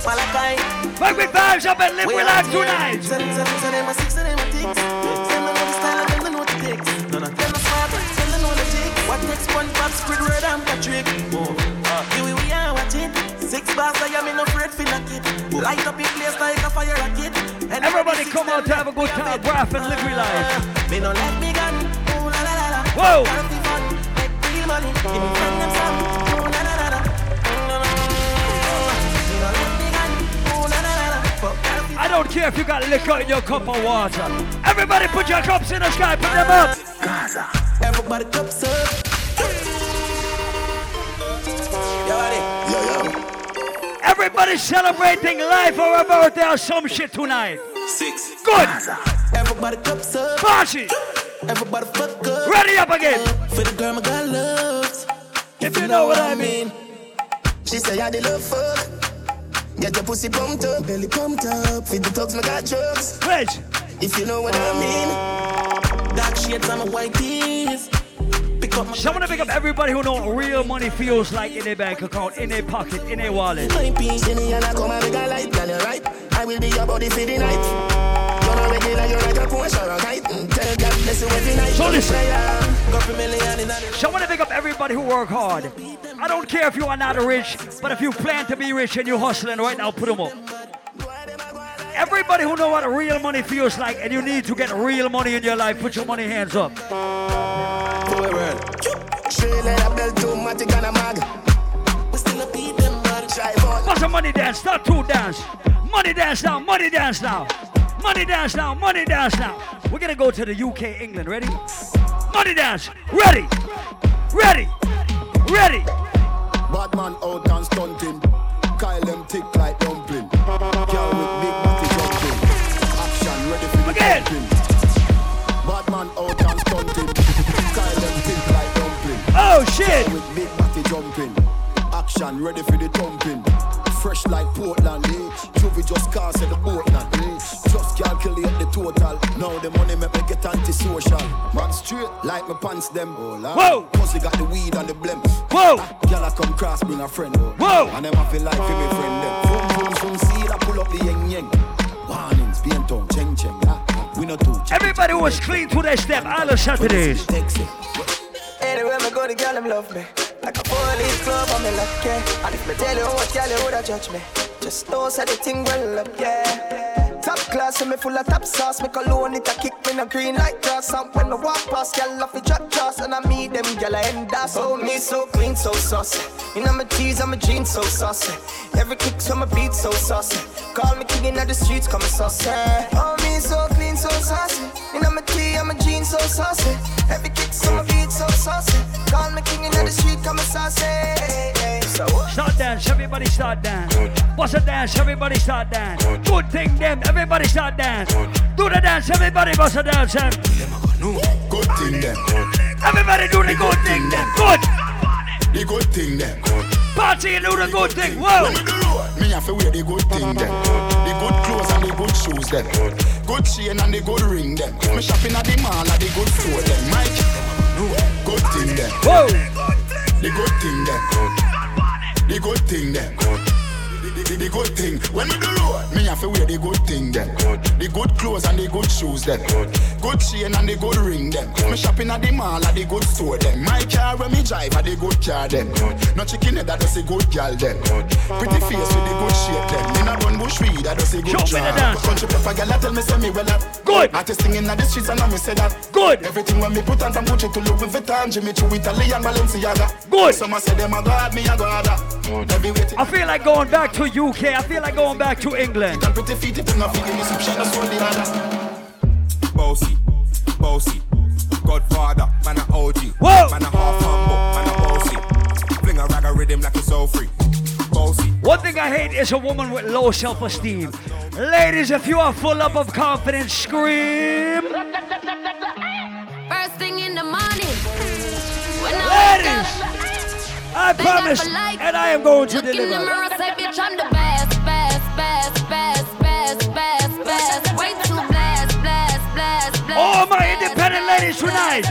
Malachi. Make me vibes up and live with life tonight. Send them, send them a six, send them a six. Send them know the style and them they know the takes. None of them are smart, send them know the tick. What takes one pop, Squidward and Patrick. Oh, here we we are watching. Six bars, I am in no afraid for knock it. Light up in place like a fire rocket. And Everybody come out to have a good time, laugh and live with life. Me no let me gun. Ooh la la la la. Whoa. Gotta be fun. Make real money. Give me friend them some. Ooh la I don't care if you got liquor in your cup of water. Everybody put your cups in the sky, put them up. Gaza. Everybody cups up. Everybody celebrating life or a birthday or some shit tonight. Six. Good. Everybody cups up. Party. Everybody fuck up. Ready up again. For the girl my loves. If you know what I mean. She say I the love fuck. Get your pussy pumped up, belly pumped up. Feed the thugs, my got drugs. Wait. If you know what I mean. Dark shades on my white tees. Pick up my Someone to pick up everybody who know what real money feels like in their bank account, in their pocket, in their wallet. My piece in the and I come and make a light, girl, you right. I will be your body for the night. You're not regular, you're like a Porsche or a kite. Mm, Tell God bless you every night. So listen. Go for million in the So I want to pick up everybody who work hard. I don't care if you are not rich, but if you plan to be rich and you're hustling right now, put them up. Everybody who know what real money feels like and you need to get real money in your life, put your money hands up. Straight like a belt to Matic and a mag. We still a beat them bad try but What's a money dance? Start two dance. Money dance now, money dance now. Money dance now, money dance now. We're gonna go to the UK, England. Ready? Money dance. Ready. Ready. Ready. Bad man out and stunting. Kyle them thick like dumpling. Girl with big body jumping. Action ready for the Again. Bad man out and stunting. Oh shit. With big body jumping. Action ready for the thumping. Fresh like Portland, eh? Juvie just cast at the Portland, eh? Just calculate the total. Now the money make me get antisocial. Man straight like my pants them. Oh. Whoa. Pussy got the weed and the blem. Whoa. Girl I come cross, bring a friend. Oh. Whoa. And them I feel like for me friend them. Boom, boom, boom, see that pull up the yeng yeng. Warnings, paint on, cheng cheng. Ah, ah. We not too. Everybody was clean to their step, all the Saturdays. Anywhere me go, the girl them love me. Like a police club, I'm in luck, yeah. And if me tell you what, girl, you woulda judge me. Just know say the thing well up, yeah. Top class, so me full of top sauce. Me cologne it a kick me no green like grass. And when me walk past, girl, off the drop trust. And I meet them, girl, I end us. Oh, me so clean, so saucy. You know my tees, I'm a jeans, so saucy. Every kick, so my beat, so saucy. Call me king in the streets, come saucy. Oh, me so clean, so saucy. You know my tee, I'm a jeans, so saucy. Every kick, so my beat, so saucy. Call me king in the street, come saucy. So, Start dance, everybody start dance. What's a dance, everybody start dance. Good thing them, everybody start dance. Do the dance, everybody bust a dance. And Good thing them. everybody do the good thing them. Good. The good thing them. party and do the good thing. Whoa. Me have to wear the good thing then. The good clothes and the good shoes then. Good chain and the good ring then. Me shopping at the mall at the good store then. Mike, good thing then. Whoa. The good thing then. The good thing then. The, the, the good thing. When me do road, me have to wear the good thing then. The good clothes and the good shoes then. Good chain and the good ring then. Me shopping at the mall at the good store then. My car when me drive at the good car then. No chicken head that does a good gal then. Pretty face with the good shape then. Me not run bush weed that does a good Show me the job. Country pepper gal tell me say me well up. Good. Artist singing in the streets and now me say that. Good. Everything when me put on from Gucci to Louis Vuitton, Jimmy Choo, Italian Balenciaga. Good. Some say them a god, me a god. I feel like going back to UK. I feel like going back to England. Pretty feet if you not feeling me, some shit that's all the others. Bossy, bossy, Godfather, man a OG. Whoa. Man a half humble, man a bossy. Fling a rag a rhythm like it's all free. One thing I hate is a woman with low self-esteem. Ladies, if you are full up of confidence, scream. First thing in the morning. When Ladies, up, I promise, for and I am going to Look in the deliver. All my independent ladies tonight.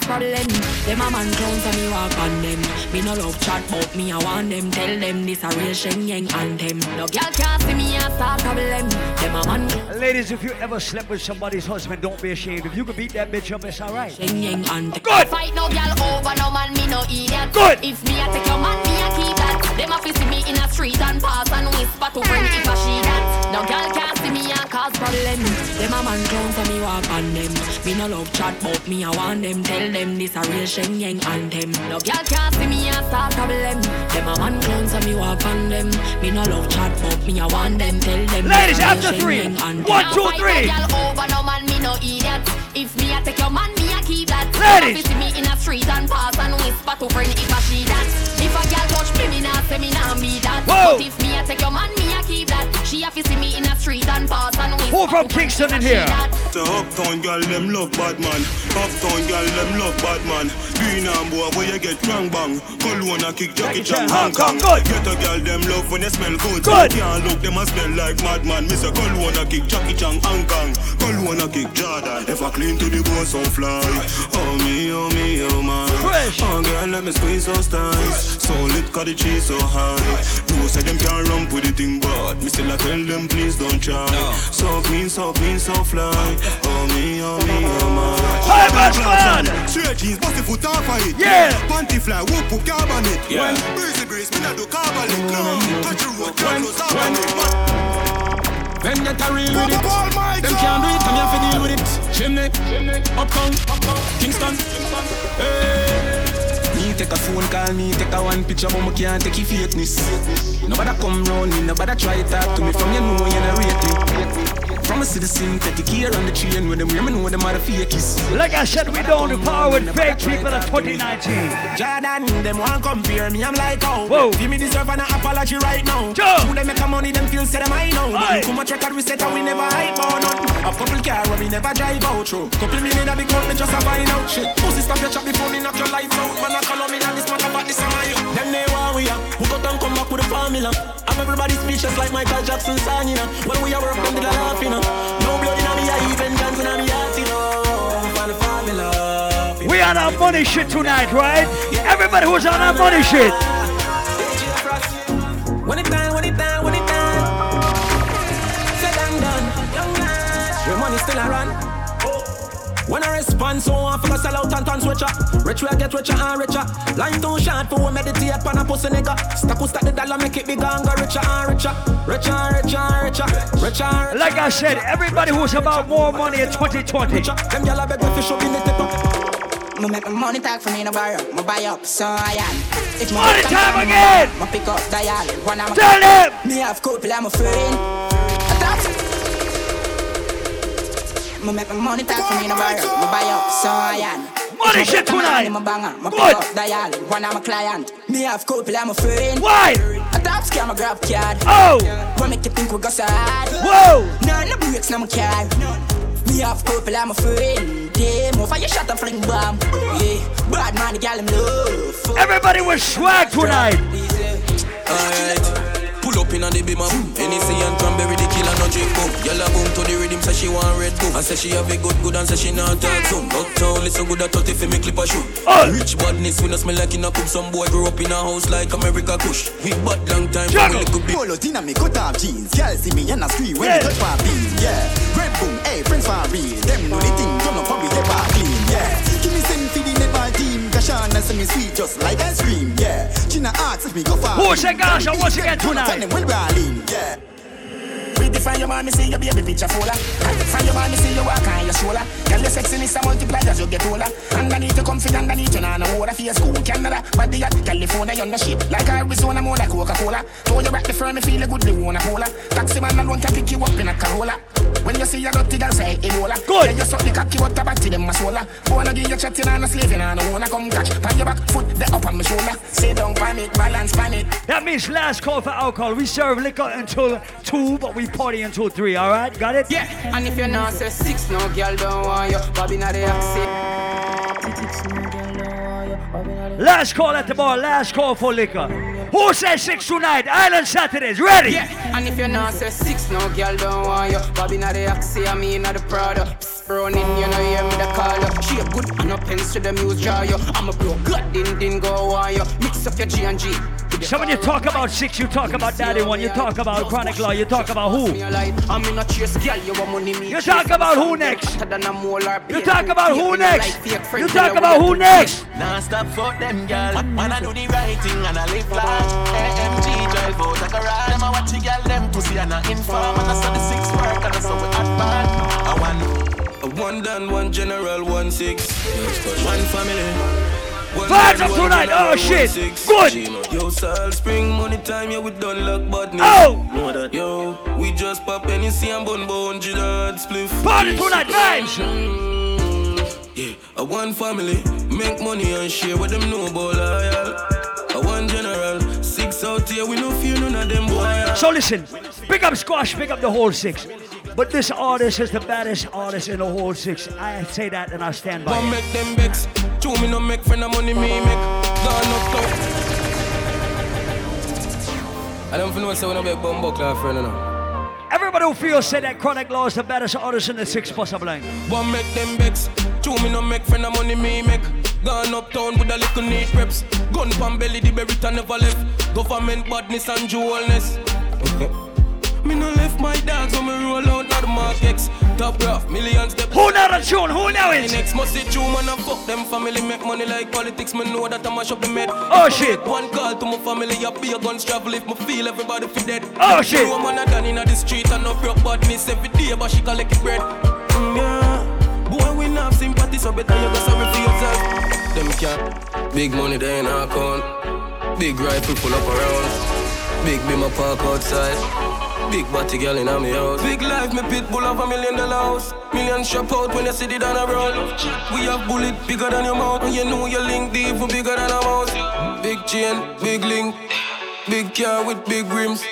Problem. Them a man clowns and me walk on them. Me no love chat, but me I want them. Tell them this a real Shen Yeng anthem. No girl can't see me and start problem. Them a man Ladies, if you ever slept with somebody's husband, don't be ashamed. If you can beat that bitch up, it's all right. Shen Yeng anthem. Good. Fight no girl over no man, me no idiot. Good. If me a take your man, me a keep that. Them a fi see me in a street and pass and whisper to friend if a she that. No girl can't see me and cause problem. Them a man clowns and me walk on them. Me no love chat, but me I want them. Tell them this a real Shen Yeng anthem. No girl can't see me and start problem. Them a man clowns and me walk on them. Me no love chat, but me I want them. Tell them Ladies, a after three. One, two, three. over no man, me no idiot. If me a take your man, me a keep that. Ladies. If you see me in a street and pass and whisper to friend if a she that. If a girl touch me, me nah say me nah be that. Whoa. But if me a take your man, me a keep that. She have to see me in a street and pass and whisper Who from to Kingston in here? The uptown girl them love bad man. Uptown girl them love bad man. Green and boy where you get bang bang. Cologne a kick Jackie Chan Hong Kong. Good. Get a girl them love when they smell good. Good. Can't look them a smell like madman. Miss a Cologne a kick Jackie Chan Hong Kong. Cologne a kick Jordan. If I clean to the bone so fly. Oh me, oh me, oh my. Fresh. Oh girl let me squeeze those thighs. So lit 'cause the cheese so high. No say them can't run with the thing but me still I tell them please don't try. So clean, so clean, so fly. Oh me, oh me, oh my. Hey, man, man. Straight jeans, bust the foot off of it. Yeah. Panty fly, whoop, put carbon it. Yeah. Breezy breeze, me not do carbon it. No, touch the road, can't close it. Them get a real with it. Them can't do it, I'm here to deal with it. Chimney, uptown, Kingston. Hey. Me take a phone call, me take a one picture, but me can't take your fakeness. Nobody come round me, nobody try talk to me from you know you not rate me. From a citizen, take a care on the train with them women know them are the fakies. Like I said, we don't empower with fake people in 2019. Jordan, them want compare me, I'm like, oh. Whoa. Give me deserve an apology right now. Joe. Who they make a money, them feel say them I know. Too much record we set and we never hype on none. A couple car where we never drive out through. Couple million a big me just a find out shit. Pussy stop your chat before me knock your lights out. Man, I call on this about this am I. Them they want we are. Who got come back with a formula. I'm everybody speechless like Michael Jackson song, you know. When we are work, them laugh, you know. No blood in me, I even in me heart, you know. For the formula. We on our money shit tonight, right? Everybody who's on our money shit. When it When I respond, so I feel sell out and turn switcher. Rich will get richer and richer. Line too short for we meditate on a pussy nigga. Stack who stack the dollar, make it bigger and go richer and richer. Richer and richer and richer. Richer and richer. Like I said, everybody who's about more money in 2020. Them gyal a beg me fish up in the tip. Me make my money talk for me no borrow. Me buy up, so I am. If my Money come time from again. Me pick up dial. One of my Tell them. Me have couple, I'm a friend. Me make my money talk for me no borrow. Me buy up, so I am. Money shit tonight. I'm a banger. My pick up dial. One of my client. Me have couple, I'm a friend. Why? A top scam, a grab card. Oh. What make you think we go sad? Whoa. Nah, no breaks, no my car. Me have couple, I'm a friend. Move for your shot and fling bomb. Yeah, bad man, the gal him love. Everybody with swag tonight. Alright. Pull up in on the beam up. Hennessy and cranberry, the killer no drink boom. Yellow boom to the rhythm, say she want red boom. And say she have a good good and say she not talk soon. Uptown, listen good at 30 fi me clip a shoe. Rich badness, we no smell like in a coop. Some boy grew up in a house like America Kush. We bad long time, but we little bit. Polo Tina me cut off jeans. Girl see me and I scream when Yeah. me touch my beat. Yeah, red boom, hey friends for real. Them know the thing, turn up and we get back clean. Kashan and send me sweet just like ice cream. Yeah, China asks if me go far. Who's that gosh? And tonight. Tell them when we're in. Yeah. We define your me see your baby picture fuller. Find your me see you walk on your shoulder. Girl, your sexiness a multiply as you get older. Underneath you comfy, underneath you nah no water for your school. Canada, body at California, you're the shit. Like Arizona, more like Coca-Cola. Throw you back the firm, me feel a good, they wanna cola. Taxi man alone can pick you up in a Corolla. When you see a dirty girl, say Ebola. Good. Yeah, you suck the cocky, but the body them a sola. Wanna give you chatting and a slaving and I wanna come catch. Pan your back foot, the up on my shoulder. Sit down, pan it, balance, pan it. That means last call for alcohol. We serve liquor until two, but we party until three. All right, got it? Yeah, and if you're not say six, no girl don't want you. Bobby not the Last call at the bar. Last call for liquor. Who says six tonight? Island Saturdays. Ready? Yeah, and if you're not say six, no girl don't want you. Bobby not the Oxy, I mean not the Prada. Psst, Running, you know hear me the call you. She a good and no pens to the muse jar you. I'm a bro, good din din go on you. Mix up your G and G. So when you talk about six, you talk about daddy one, you talk about chronic law, you talk about who? I'm in a chase, girl, you want me. You talk about who next? You You talk about who next? You talk about who next? Non-stop for them, girl. Man, I do the right thing and I live large. AMG drive out a garage. Them I watch the girl, them pussy and I inform. And I saw the six work and I saw we hot bad. I want a one done, one general, one six. One family. Vibes up tonight. Oh, shit. Good. Yo, Sal, spring money time, yeah, we done luck, but Oh. Know that, yo, we just pop NEC and bun bone, Jidad, spliff. Party tonight, vibes. Mm, yeah, a one family, make money and share with them about loyal. A one general, six out here, we no fear none of them boy. So listen, pick up squash, pick up the whole six. But this artist is the baddest artist in the whole six. I say that and I stand by One it. make them vex, two me no make friend of money me make. Gone up top. I don't feel say when I make bumbo class friend know. Everybody who feels say that Chronic Law is the baddest artist in the six possible line. One make them vex, two me no make friend of money me make. Gone uptown with a little neat reps. Gun pan belly, the berry never left. Government badness and jewelness. Me no left dogs when me roll out, not the Mark Top graph, millions step. Who know the tune? Who know it? Next must see true man, I fuck them family, make money like politics. Me know that I mash up the med. Oh, shit. One call to my family, I be a guns travel if me feel everybody fi dead. Oh, shit. No man a done inna the street and no broke badness every day, but she collect bread. Mm, yeah. Boy, we not have sympathy, so better you go sorry for yourself. Them can't. Big money they in our account. Big rifle full up around. Big beam a park outside. Big body girl in me house. Big life, me pit bull have a million dollar house. Million shop out when you see it down a road. We have bullet bigger than your mouth. And you know your link deep for bigger than a mouse. Big chain, big link. Big car with big rims.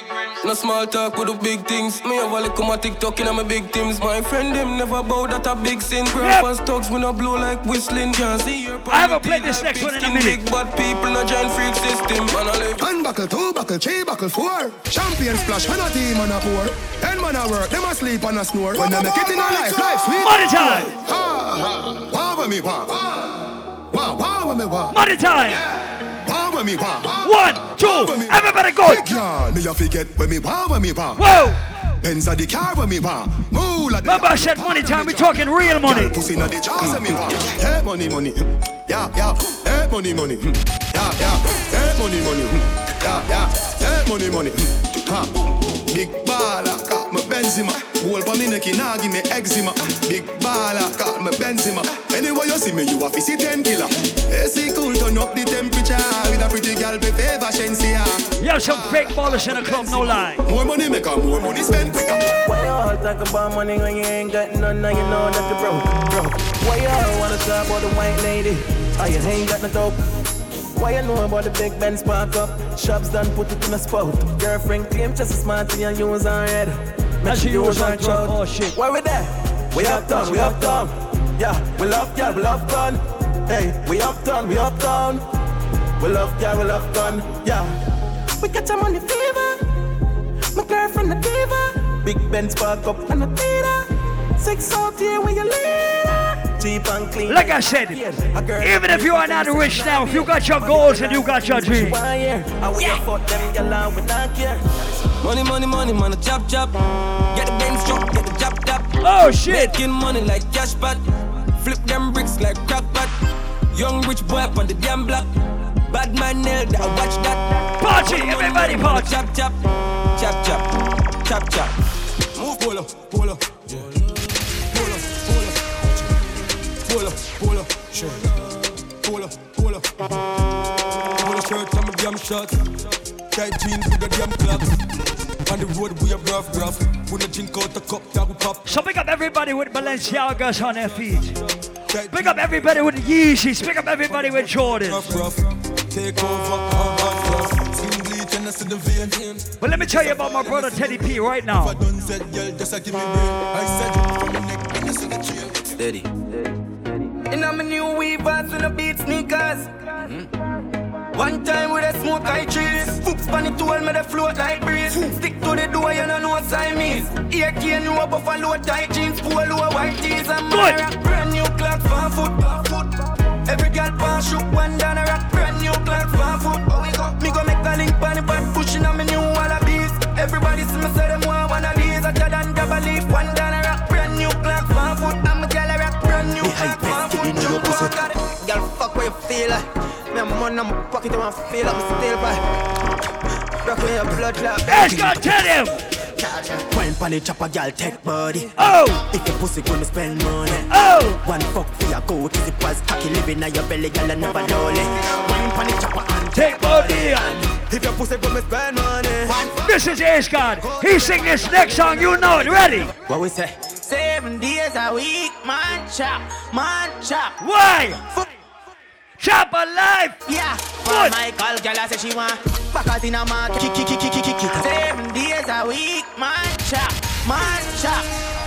No small talk with the big things. Me have a little my TikTok in my big teams. My friend them never bow that a big sin. Grandpa's talks when I blow like whistling. Can't see your I haven't played this next one in a minute. Big bad people, no giant freak system. Man, I live. One buckle, two buckle, three buckle, four. Champion splash, when a team and a pour. Ten man a work, them a sleep and a snore. When they make it in a life, life sweet. Money time. Ha, ha. Wow, with me, wow. Wow, wow, with me, wow. Money time. Wow, with me, wow. One, two, everybody go. Yeah, me a forget when me wow, when me wow. Whoa. Benz a the car when me wow. Move like Remember I said money time, we talking real money. Girl, pussy inna the jaws when me wow. Hey, money, money. Yeah, yeah. Hey, money, money. Hmm. Yeah, yeah. Hey, money, money. Hmm. Yeah, yeah. Hey, money, money. Hmm. Ha. Big baller, Benzema. Whole for me neck, nah give me eczema. Big baller, got me Benzema. Anyway you see me, you a fi see ten killer. AC cool, turn up the temperature with a pretty girl, be favor Shenseea. Yo, got some fake ballers in the club, no lie. More money make a more money spend quicker. Why you all talk about money when you ain't got none? Now you know that you broke, broke. Why you all wanna talk about the white lady? Oh, you ain't got no dope. Why you know about the big Ben spark up? Shops done put it in a spot. Girlfriend claim just as smart and you use her head. Make she use use throat. Oh, shit. Why we there? We uptown, we uptown. Yeah, we love girl, we love gun. Hey, we uptown, we uptown. We love girl, we love gun. Yeah. We got some money fever. My girlfriend the diva. Big Ben spark up and a theater. Six out here when you leader. Cheap and clean. Like I said, even if you are not rich now, if you got your goals and you got your dreams, Money, money, money, man, a chop chop. Get the Benz truck, get the chop chop. Oh shit. Making money like cash pot. Flip them bricks like crack pot. Young rich boy up on the damn block. Bad man nailed that, watch that. Party, everybody party. Chop chop, chop chop, chop chop. Move, pull up, Pull up, pull up. Shirt. Pull up, pull up. Pull up shirt, I'm a damn shot. Tight jeans with a damn clock. On the road, we a rough, rough. When I drink out the cup, that we pop. So pick up everybody with Balenciagas on their feet. Pick up everybody with Yeezys. Pick up everybody with Jordan. Take over, uh, rough, rough. Skin bleach and I see. But let me tell you about my brother Teddy P right now. I and you see the chain. Steady. In my new weavers and the beat sneakers. One time with a smoke I trees. Foops pan it told me the float like breeze. Stick to the door, you know no Siamese. Ear cane, you a buffalo tight jeans, polo white tees and my. Brand new Clarks for foot, foot. Every girl pass shoot one down a rock. Brand new Clarks for foot. Oh, we go. Me go make a link pan the back pushing on me new wallabies. Everybody see me say them want one of these. Hotter than double leaf, one Clarks for foot. Jump on, got it. Girl, fuck where you feel like. Me have money in my pocket, I feel like me still buy. Rock with your blood clot. Let's go, tell him. Wine pan the chopper, girl, take body. Oh! If your pussy gonna spend money. Oh! One fuck for your coat, is it was cocky living in your belly, girl, I never know it. Wine pan the chopper and take body. If your pussy gonna spend money. This is God. He sing this next song, you know it. Ready? What we say? Seven days a week, man chop, man chop. Why? Chop alive. Yeah. For my call, girl, I say she want back in a market. Kick, kick, kick, kick, kick, kick. Seven days a week, man chop, man chop.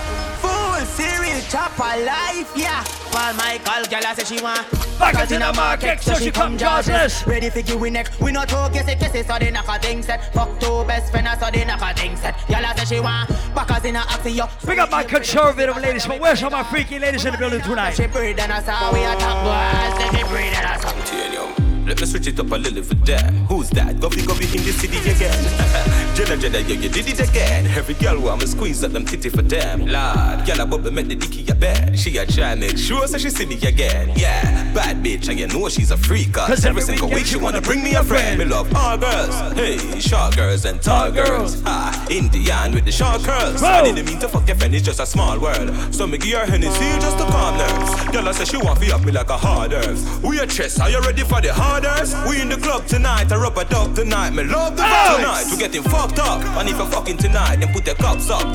Full series chop life, yeah. For my call, girl, I say she want back out in a market, so she come jazzless. Ready for you we next. We not talk, yes, yes, so they knock a thing set. Fuck two best friends, so they knock a thing set. Girl, I say she want back out in a axe, yo. Big up my conservative ladies, but where's all my freaky ladies in the building tonight? She breathe and I saw we attack boys. Say she breathe and I saw. Let me switch it up a little for that. Who's that? Govy Govy in the city again. Jenna Jenna, yeah, you did it again. Every girl want me squeeze up them titty for them. Lord, girl a bubble make the dicky a bed. She a try make sure so she see me again. Yeah, bad bitch, and you know she's a freak. Cause every single week she wanna bring me a friend. Me love all girls. Hey, short girls and tall girls. Ah, Indian with the short curls. I didn't mean to fuck your friend, it's just a small world. So me give her Hennessy just to calm nerves. Girl, I say she want to up me like a hard earth. We a chest, are you ready for the harders? We in the club tonight, I rub a dub tonight. Me love the vibe tonight. We getting fucked up. And if you're fucking tonight, then put your cups up.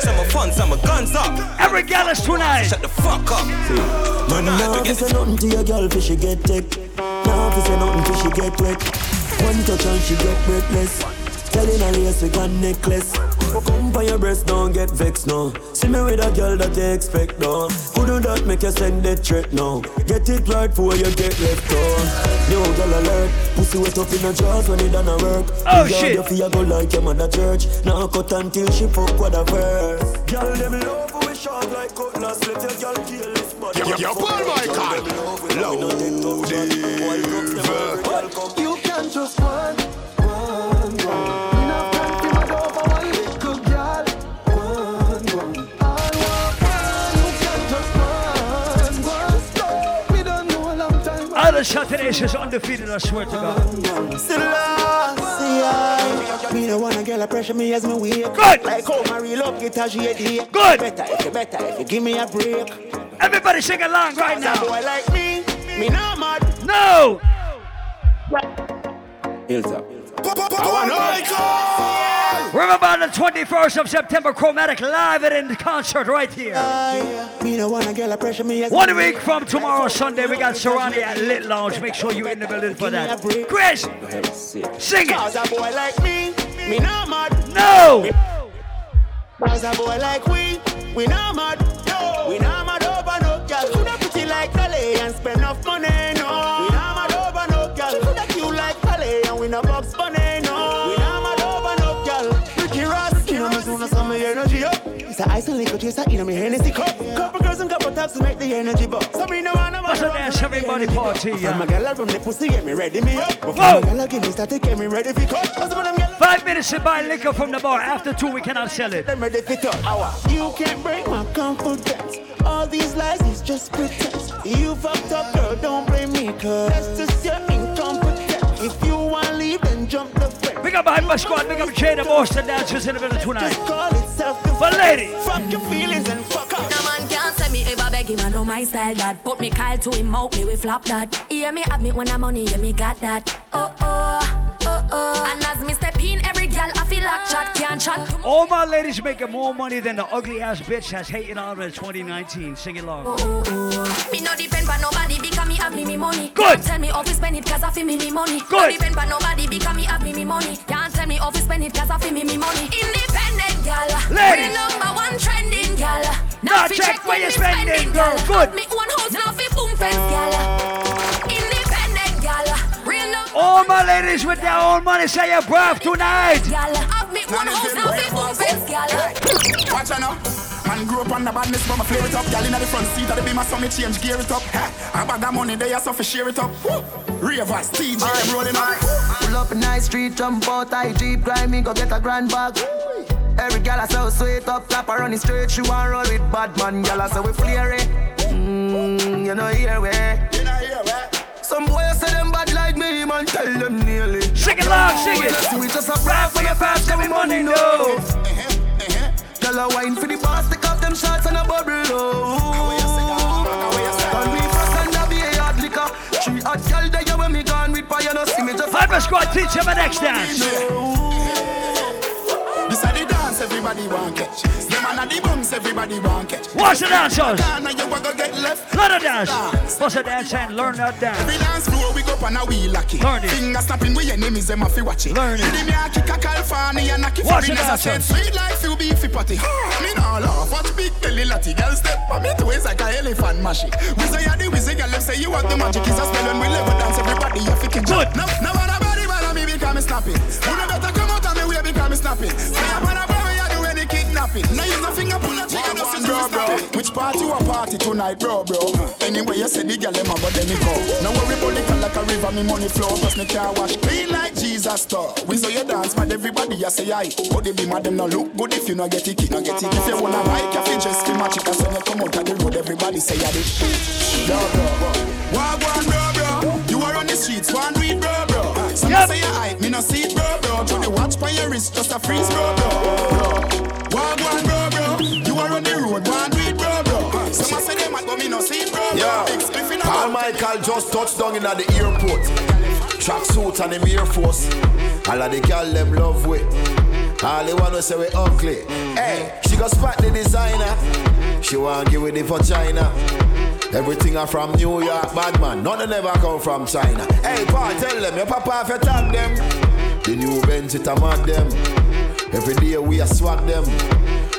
Some are fun, some are guns up. Every girl is tonight. Shut the fuck up. Man, now if you say nothing to your girl, fish she get tech. Now if you say nothing, fish she get wet. One touch and she get breathless. Telling her lace we got necklace. Come by your breast, don't get vexed no. See me with a girl that you expect no. Couldn't that make you send that threat no? Get it right before you get left on. New girl alert, pussy wet up in the jaws when it done a work. Oh, Big shit. Your fear go like your mother church. Now cut until she fuck with a verse. Girl them love when we short like cutlass. Let your girl kill this body. Yo, yo, Paul Michael. Loud You All the Saturdays undefeated, I swear to God. Still lost. Me no wanna girl a pressure me as me wake. Good. Like how my real love get a shady. Good. Better if you better if you give me a break. Everybody sing along right now. boy like me, me not mad. No. Hilltop. Remember on the 21st of September, Chromatic live and in concert right here. Me no wanna get a pressure me as One week from tomorrow, Sunday, we got Serani at Lit Lounge. Make sure you're in the building for that. Chris, sing it. Cause a boy like me, me not mad. No. Cause a boy like we, we not mad. No. We not mad It's a ice and liquor chaser, you know me Hennessy cup. Couple girls and couple taps to make the energy bump. So me no wanna What's a dance, everybody party, From yeah. a girl from the pussy get me ready me up. From a girl give me static get me ready for cut. Cause when them girl Five minutes to buy liquor from the bar. After two, we cannot sell it. them ready for touch. Hour. You can't break my confidence. All these lies is just pretense. You fucked up, girl, don't blame me, cause that's just your Big up behind my squad. Big up Jay, the Boston dancers in the building tonight. Just call it self But lady. Fuck your feelings and fuck up. No man can't say me ever beg him, I know my style that. Put me Kyle to him out, me we flop that. Hear me have me when I'm money, yeah me got that. Oh oh, oh oh. And as me step in, every girl I feel like chat can't chat. All my ladies making more money than the ugly ass bitch that's hating on me in 2019. Sing it along. Oh, oh, oh. Me no depend on nobody because me have me me money. Good. Can't tell me how to spend it cause I feel me me money. No Good. depend on nobody because me have me me money. Can't tell me how to spend it cause I feel me me money. Independent gal, Ladies. real number one trending gal. Now fi check where when you me spending, girl. gal. Good. Have Me one house now fi boom fence gal. Independent gal, real number All my ladies with their own money say your breath tonight. gal. Have me one house now fi boom fence gal. Watch out now. Man grew up on the badness, but my flare it up. Girl inna the front seat of the beamer, so me change gear it up. Ha, I bag of money there, so fi share it up. Woo. Ravers, TJ, them rolling up. Pull up in high street, jump out, high jeep, grind me, go get a grand bag. Every gal I so sweet up, tap her on the straight, she want roll with bad man, gal I say we flare it. Mmm, you know here we. you Some boys say them bad like me, man, tell them nearly. Sing it loud, sing it. We just a brag for your fast, every money no. Girl a wine for the boss, take off them shots and a bubble me fast and a be a hard liquor. Three hot girl there when me gone with fire, no see me just. Squad, teach him a next dance. Everybody want catch. Them and the bums everybody want catch. Watch the dancers. You a go get left. Learn a dance. What's a dance and learn that Every dance. dance floor we go on a wheel lucky. Learn it. Finger snapping with enemies them a fi watch it. Learn it. Give me a kick a California knock it Watch for it, said. dancers. Sweet life you beefy patty. Me nah laugh. Watch big belly latty. Girl step on me twist like a elephant mash it. We say you the wizard girl. Them say you want the magic. Is a spell when we live a dance. Everybody you fi catch. Good. No, no matter body, but me because me snapping. You no better come out of me way because me snapping. Say I'm on a you kidnapping. Now use a finger pull a trigger, is bro, bro. Which party you a party tonight, bro, bro? Anyway, you say the girl them but then me go. No worry about liquor like a river, me money flow, plus me car wash clean like Jesus store. We saw you dance, man, everybody you say aye. But they be mad, them no look good if you no get it, no get it. If you wanna you fi just match it, cause when you come out of the road, everybody say you did. Bro, bro, bro. Wagwan, bro, bro. You are on the streets, one read, bro, bro. Some Yep. say you hype, me no see it, bro, bro. Through the watch by your wrist, just a freeze, bro, bro. bro. Wagwan, bro, bro. You are on the road, one read, bro, bro. Some say them mad, but me no see bro, bro. Yeah. Big spliff in a Carl mouth. Michael just touched down in at the airport. Track suit and him Air Force. All of the gal them love we. All they wanna say we ugly. Hey, she got spot the designer. She want give with the vagina. Everything are from New York, bad man. None of never come from China. Hey, Paul, tell them your papa you tag them. The new Benz it a mad them. Every day we a swag them.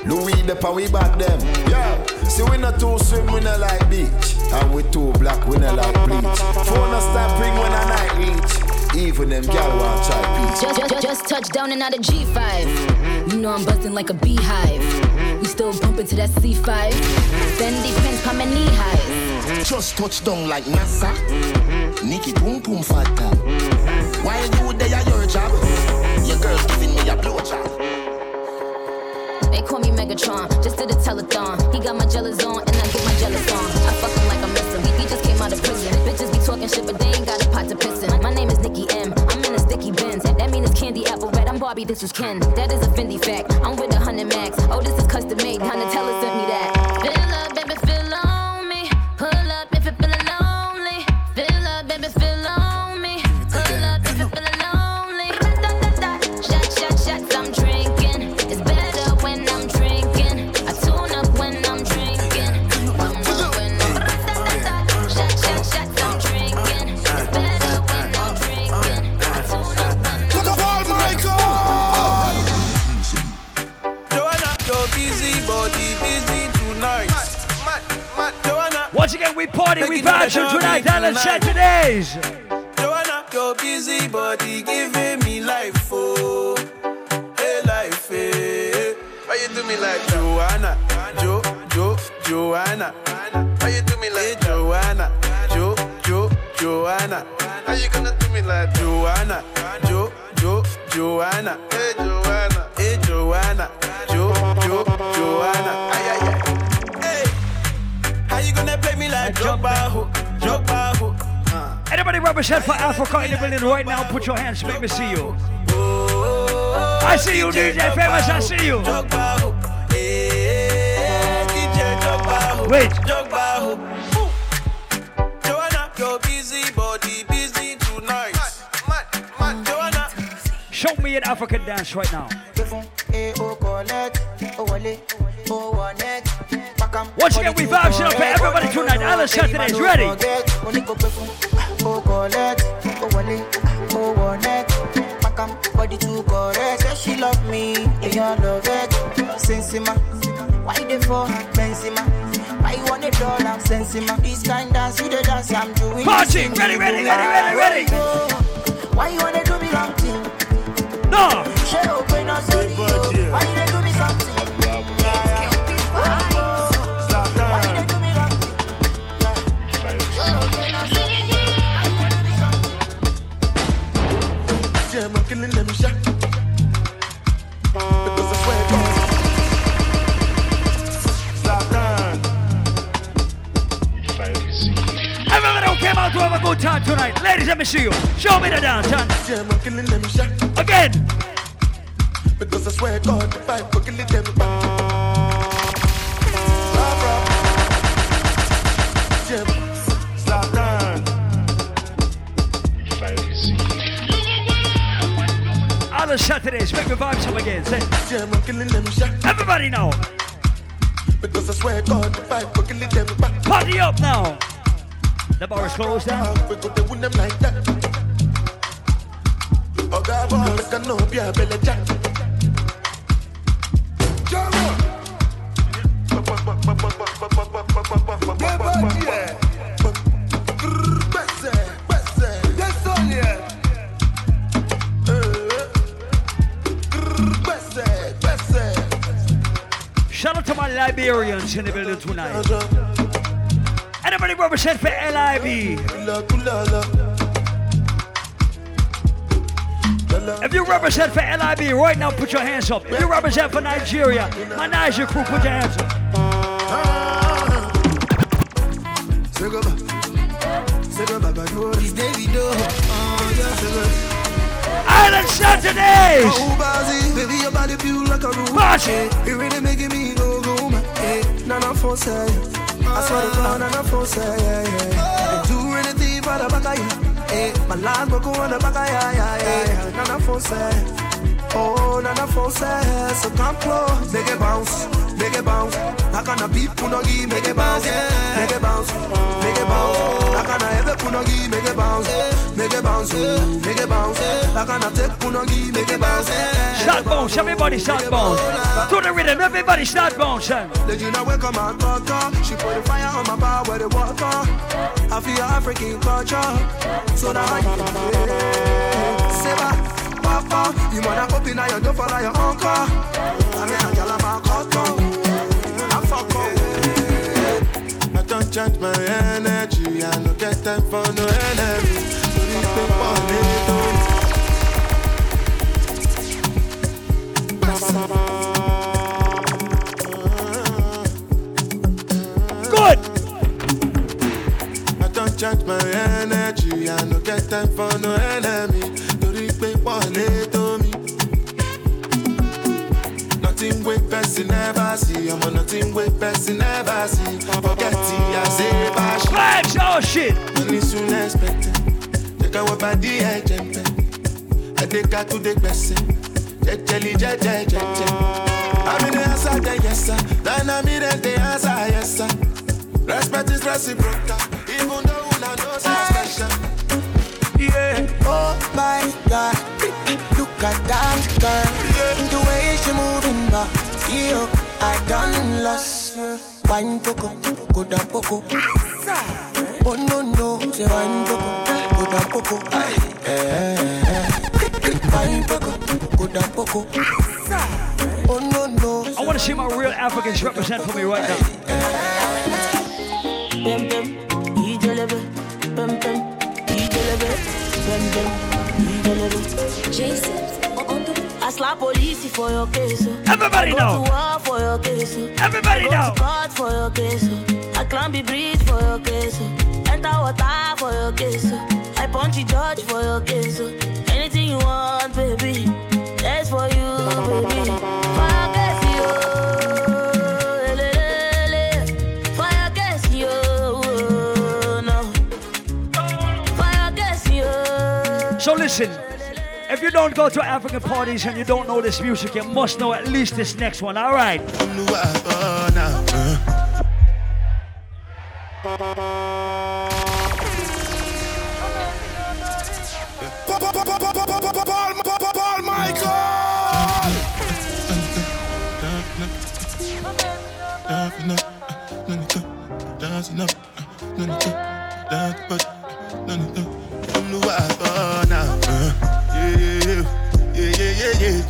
Louis the pa we back them. Yeah, see we not too swim, we not like beach. And we too black, we not like bleach. Phone a stop ring when a night reach. Even them gal want try peach. Just, just, just touched down and out of G5. You know I'm busting like a beehive. Mm-hmm. We still bumping to that C5. Fendi pins, pa my knee highs. Mm-hmm. Just touch down like NASA. Mm-hmm. Nikki boom boom fatta. Why you there your job? Your girl giving me a blowjob. Call me Megatron, just did a telethon. He got my jealous on, and I get my jealous on. I fuck him like I miss him. He, just came out of prison. Bitches be talking shit, but they ain't got a pot to piss in. My name is Nicki M. I'm in a sticky Benz. That mean it's candy apple red. I'm Barbie, this is Ken. That is a Fendi fact. I'm with a hundred max. Oh, this is custom made. Donatella Saturdays. Right now? Put your hands, make me see you. I see you, DJ Famous, I see you. Wait. Joanna, your busy body busy tonight. Joanna, Show me an African dance right now. Once again, we vibe shit up for everybody tonight. Island Saturdays, ready? Body too correct, say she love me, yeah, love it. Sensima, why they for Benzema? Why you want a dollar? Sensima, this kind dance, you the dance I'm doing. Party, ready, ready, ready, ready, ready. Why you wanna do me wrong thing? No. Shut up, when I say see you. Show me the dance, son. Yeah, I'm killing them shot. Again. Because I swear God, if I for killing them Zlatan. Island Saturdays, make me vibe some again. Say. Yeah, I'm killing them shot. Everybody now. Because I swear God, if I for killing them. Party up now. The bar is closed down. We win them like that. Oh, God, boy, make a no be a belly jack. Shout out to my Liberians in the building tonight. Represent for LIB? If you represent for LIB right now, put your hands up. If you represent for Nigeria, my Niger crew, put your hands up. Island Saturdays. Baby, your body feel like a room. You really making me go go mad. Hey, I swear to God, Nana for say, yeah, yeah. They do anything for the back of you. Hey, my land go on the back of yeah, yeah, yeah, yeah. Nana for say, oh, Nana for say, so come close, make it bounce, make it bounce. How can a people no give, make it bounce, make it bounce, make it bounce. I ever put no give, make it bounce, make it bounce, make it bounce. I take put no give, make it bounce. Start bounce, everybody start bounce. To the rhythm, everybody start bounce. Did you know where come daughter? She put the fire on my bar where the water. I feel African culture. So now I can Seba, Papa, you wanna open up your door for your uncle. I don't change my energy. I no get time for no enemy. So people need to Good. I don't change my energy. I no get time for no enemy. Torí pé pọ̀lẹ́ tó Nothing wey person never see. Ọmọ nothing wey person never see. Forget it, I say bash. Flags, oh shit. Money soon expected. Jẹ́ ká wọ́n bá dí ẹ̀jẹ̀ ń bẹ̀. Adéka tó dé gbẹ̀sẹ̀. Jẹ́jẹ́lì jẹ́jẹ́ jẹ́jẹ́. Àmì ní answer the yes sir. Then I mean the answer yes sir. Respect is reciprocal. Even though una know say special. Yeah. Oh my God, look at that girl. The way she moving back, yo, I done lost. Wine poco, go down poco. Oh no no, say wine poco, go down poco. Aye. Wine poco, go down poco. Oh no no. I want to see my real Africans represent for me right now. Jason. I slap police for your case. oh. Everybody I go know. to war for your case. oh. Everybody I go know. to court for your case. oh. I climb the bridge for your case. Oh. Enter water for your case. Oh. I punch the judge for your case. Oh. Anything you want, baby. That's for you, baby. Your case, yo. So listen, if you don't go to African parties and you don't know this music, you must know at least this next one. All right.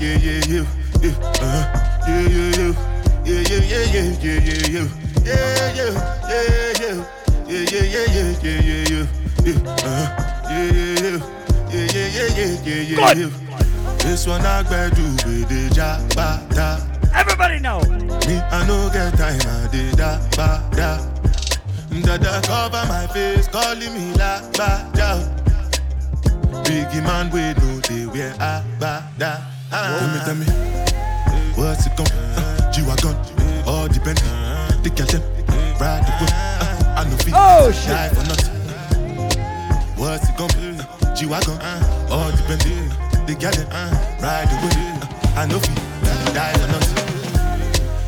Paul Michael. Good. This one I better do with the jabata. Everybody know. Me, I no get time, I did that, ba, da. Dada cover my face, calling me la, ba, da. Biggie man, we know they wear a, ba, da. Tell me, tell me, what's it gon' uh, G-Wagon, all depend. The girl them, ride the whip, uh, I know feel Oh, shit. die for nothing. What's it gon' Uh, G-Wagon, uh, all depend. The girl them, ride the whip, uh, I know feel die for nothing.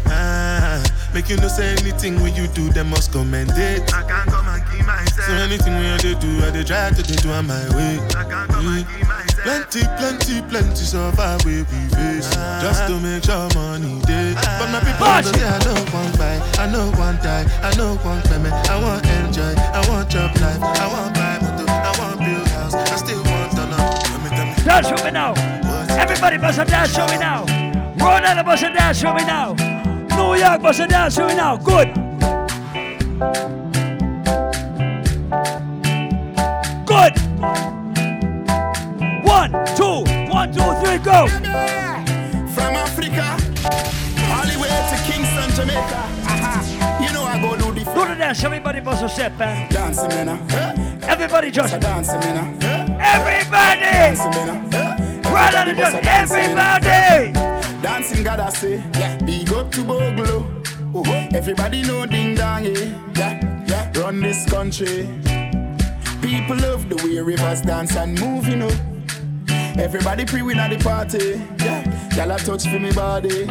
Ah, make you no say anything when you do, them must commend it. I can't come and keep myself. So anything when I do, I dey try to dey do on my way. I can't come and keep myself. Plenty, plenty, plenty suffer we we face just to make sure money day. But my people Watch say I don't want buy, I know want die, I know want payment, I want enjoy, I want job life, I want buy motor, I want to build house, I still want to know. Tell me, tell me. Dance with me now. Everybody bust a dance with me now. Rhode Island bust a dance with me now. New York bust a dance with me now. Good. Three, go. From Africa, all the way to Kingston, Jamaica. Aha. You know I go do the Do the dance. Everybody bust a step, man. dancing, man. uh. Everybody just. dancing, man. uh. Everybody. Dancing, man. uh. Right on the just. Everybody. Dancing, God, I say. Yeah. Big up to Bogle. Oh, everybody know ding dong, yeah. yeah. Yeah. Run this country. People love the way rivers dance and move, you know. Everybody pre win at the party. Yeah. Y'all a touch for me body.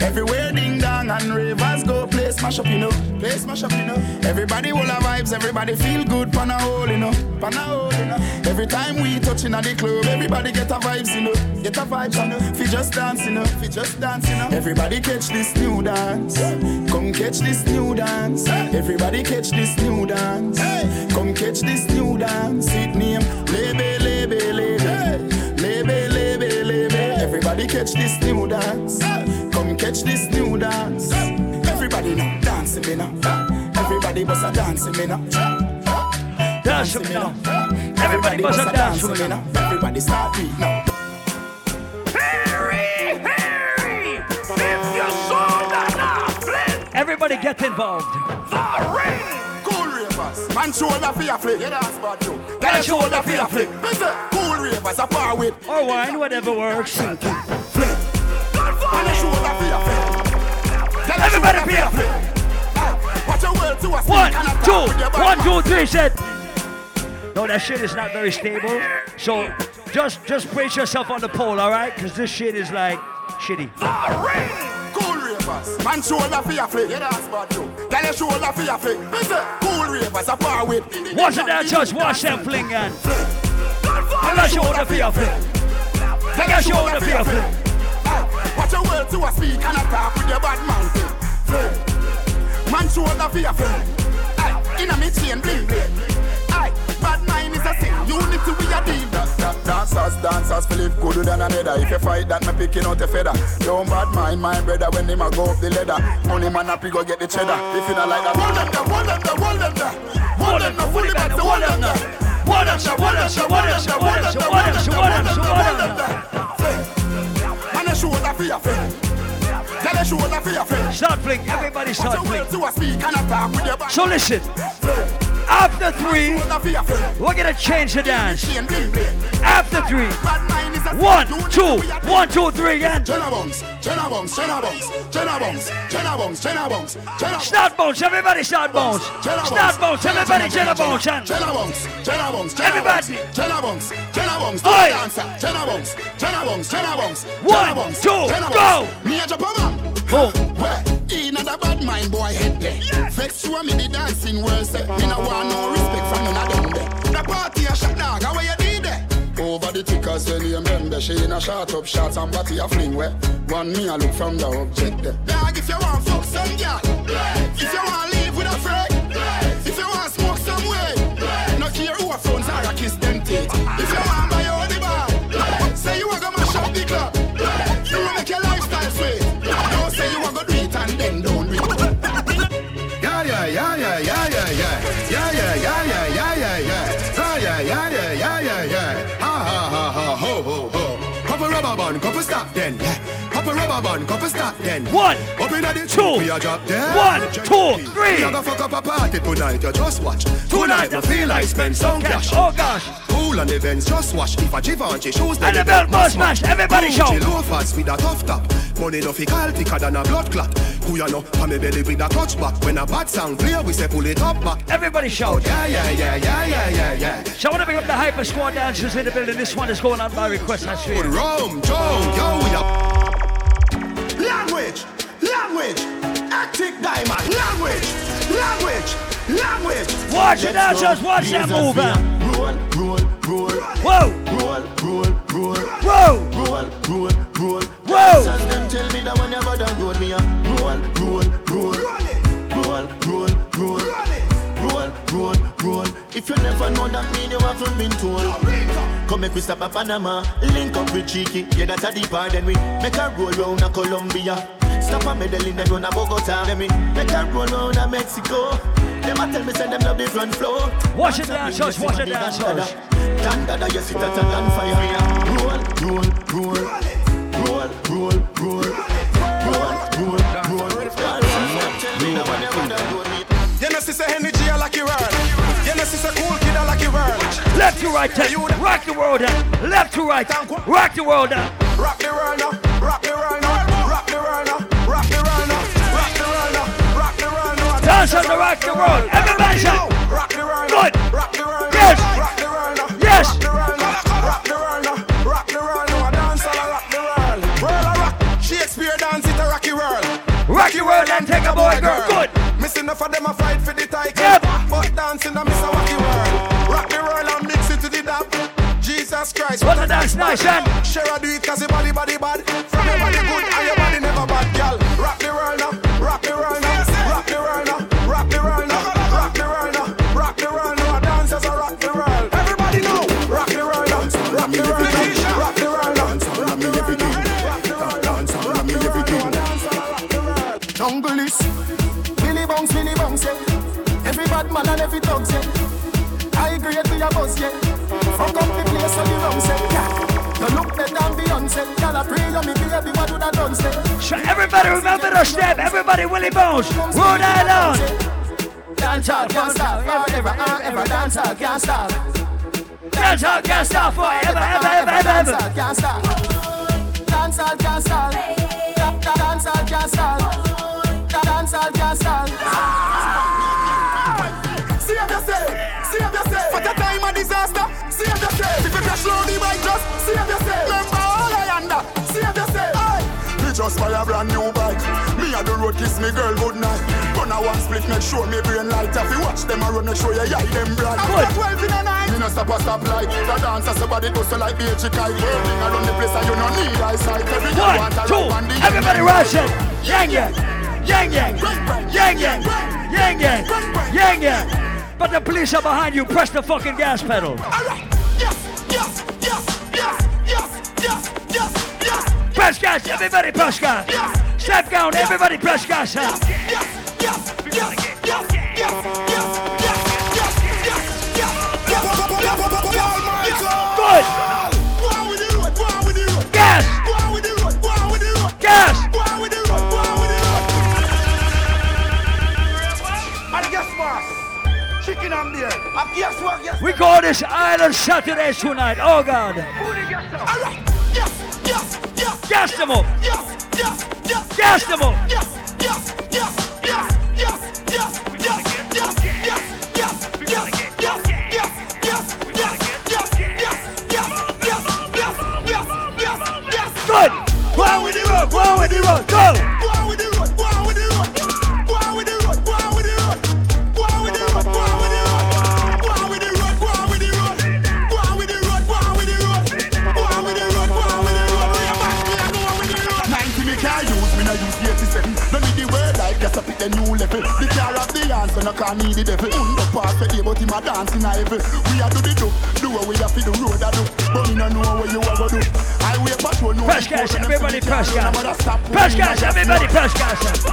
Everywhere ding dong and ravers go play smash up, you know. Play smash up, you know. Everybody will have vibes, everybody feel good, pan a hole, you know. Pan a hole, you know. Every time we touch in at the club, everybody get a vibes, you know. Get a vibes, you know. Fi just dance, you know. Fi just dance, you know. Everybody catch this new dance. Come catch this new dance. Everybody catch this new dance. Come catch this new dance. It name Lebe, Lebe, Lebe. Lebe, Lebe, Lebe. Everybody catch this new dance. Come catch this new dance. Everybody now dancing me now. Everybody bust a dancing me now. Dance me now. Everybody bust a dance me now. Everybody start beat now. Everybody get involved. Cool ravers, man shoulder for your flick. Yeah, that's bad too. Get Get a a shoulder shoulder for your flick. Listen, cool ravers, a far with. Or wine, whatever works. And a shoulder for your flick. Everybody shoulder be for your up. flick. Watch your world to a speak One, and a talk two, with your one, bad two, man. three, said. No, that shit is not very stable. So just just brace yourself on the pole, all right? Because this shit is like shitty. Cool ravers, man shoulder for your flick. Yeah, that's bad too. Get a shoulder for your flick. Cool ravers, a far with. Watch it down, just watch them fling and. Take a shoulder for your flick. Take a shoulder for your flick. Watch your world to a speak and a talk with your bad man. Man shoulder for your friend. Aye, inna me chain bling bling. Bad mind is a sin. Unity we a deal. Da, da, dancers, dancers, it good than another. If you fight that, me picking out a feather. Don't bad mind my brother when him a go up the ladder. Money man happy go get the cheddar. If you not like that, hold them there, hold them there, hold them there. Hold them there, fully back, hold them there. Hold them there, hold them there, hold them there, hold them there, hold them there, hold them there, hold them there. Man, a shoulder for your friend. Tell a shoulder for your friend. Start fling, everybody start fling. To a speak and attack with your back. So listen. After three, we're gonna change the dance. After three, one, two, one, two, three again. Jenna bones, everybody start bones. Start bones, everybody Jenna bones. Jenna bongs, Jenna bongs, Everybody. Jenna bongs, Jenna bongs, Oi. dancer, Jenna bongs, Jenna bongs, Jenna bongs, One, two, go. Me a jump Where? In a bad mind boy head there. Vex you and me the dancing world say. Me no want no respect from none of them there. The party a shot dog, how you did there? Over the tickers when you remember She in a shot up shots and body a fling where One me a look from the object there Dog if you want fuck some girl If you want to live with a friend If you want to smoke some way No care who a phones Rubber band, couple stop then. One, Up in the two, we a drop dead. one, two, three. We a go fuck up a party tonight, you just watch. Tonight, we feel like spend some cash. Oh gosh. Cool on the Benz, just watch. If a Givenchy shoes, then And the belt must smash. Everybody shout. Gucci loafers with a tough top. Money no fi call thicker than a blood clot. Who you know? On me belly with a clutch back. When a bad sound play, we say pull it up back. Everybody shout. Oh, yeah, yeah, yeah, yeah, yeah, yeah, yeah. So I want to bring up the Hyper Squad dancers in the building. This one is going on by request. I swear. Rome, Joe, yo, we up. Language, language, active diamond, language, language, language. Watch the dancers, watch that move, man. Roll, roll, roll. Whoa. Roll, roll, roll. Whoa. Roll, roll, roll. Whoa. Them tell me that when you go down road, me a roll, roll, roll. Roll, roll, roll. Roll, roll, roll. If you never know that mean you haven't been told. Come make we stop at Panama, link up with Cheeky. Yeah, that's a deeper than we make a roll round a Colombia. Stop at Medellin, then run a Bogota. Then we make a roll round a Mexico. Them a tell me say them love the front floor. Watch it dancers, watch it dancers. Dandada, you sit at a gunfire. Roll, roll, roll. Roll, roll, roll. Roll, Left to right, rock the world down. Left to right, rock the world down. Rock the world now, rock the world now, rock the world now, rock the world now, rock the world now, rock the world now. Dance on the rock the world. Everybody shout. Rock the world Good. rock the world Yes. rock the world Yes. rock the world now, rock the world now, rock the world. Dance all rock the world, world a rock. Shakespeare dance it a rocky world. Rock the world and take a boy girl. Good. Miss enough of them a fight for the title. But dancing a miss a wacky world. Jesus Christ, What a dance and Share a do it cause your body body bad. From your body good and your body never bad, girl. Rock the world now, rock the world now, rock the world now, rock the world now, rock the world now, rock the world now. Dancers are rock the world. Everybody know, rock the world now, rock the world now, rock the world now. Jungle is Billy Bounce, Billy Bounce, yeah. Every bad man and every dog, yeah. I agree with your boss, yeah. Fuck up place on the wrong, yeah. You look better than Beyonce. Y'all a pray on me, baby, what do that done, say? So everybody remember the step. Everybody Willie Bones. Rhode Island. Dance all can't stop, forever, uh, ever. Dance all can't stop. Dance all can't stop forever, ever, ever, ever, Dance ever. all can't stop. Dance all can't stop. Da- da- Dance all can't stop. Da- Dance all can't stop. Yourself. If you crash low the bike, just save yourself. Remember all I under, save yourself. Aye. Me just buy a brand new bike. Me a the road kiss me girl good night. Gonna one split, make sure me brain light. If you watch them around, make sure you eye them bright. After 12 in the night, me no stop a stop light. The dancer somebody goes so like beach kite. Whirling around the place and you no need eyesight. Every One, two, the everybody rush it. Yang yang. Yang yang, yang yang, yang yang, yang yang. But the police are behind you. Press the fucking gas pedal. Press gas, everybody press gas. Step down, everybody press gas. Good. Gas. Gas. Chicken and beer. And guess what? Guess We call this Island Saturday tonight. Oh God. All right. Yes. Yes. Yes. Gas them up. Yes. Yes. Yes. Gas them up. Yes. Yes. Yes. Yes. Yes. Yes. Yes. Yes. Yes. Yes. Yes. Good. Go on with the road. Go on with the road. Go. Ninety of the answer, no can need the devil Undo pass the day, but him a dance in a heaven We a do the do, do what we a fi the road a do But me no know what you a go do I wait patrol, no Press gas, everybody press gas. Press gas, everybody press gas.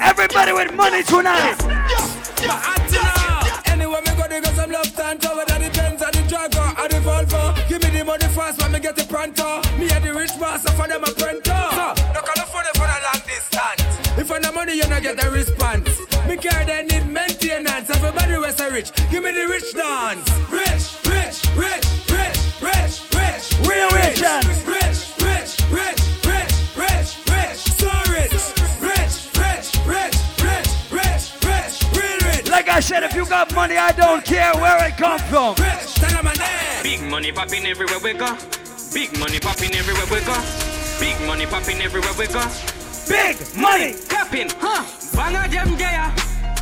Everybody with money tonight. Anyway, me go because I'm left and covered at the Benz and the Jaguar and the Volvo. Give me the money fast when me get the pronto. Me and the rich master for them a pronto. So, If I no money, you not get the response. Me care they need maintenance. Everybody was a rich. Give me the rich dance. Rich, rich, rich, rich, rich, rich. Real rich, Rich, rich, rich, rich, rich, rich. So rich. Rich, rich, rich, rich, rich, rich, real rich. Like I said, if you got money, I don't care where it comes from. Rich, tell them my name. Big money popping everywhere we go. Big money popping everywhere we go. Big money popping everywhere we go. Big money popping, huh? Bang of them there.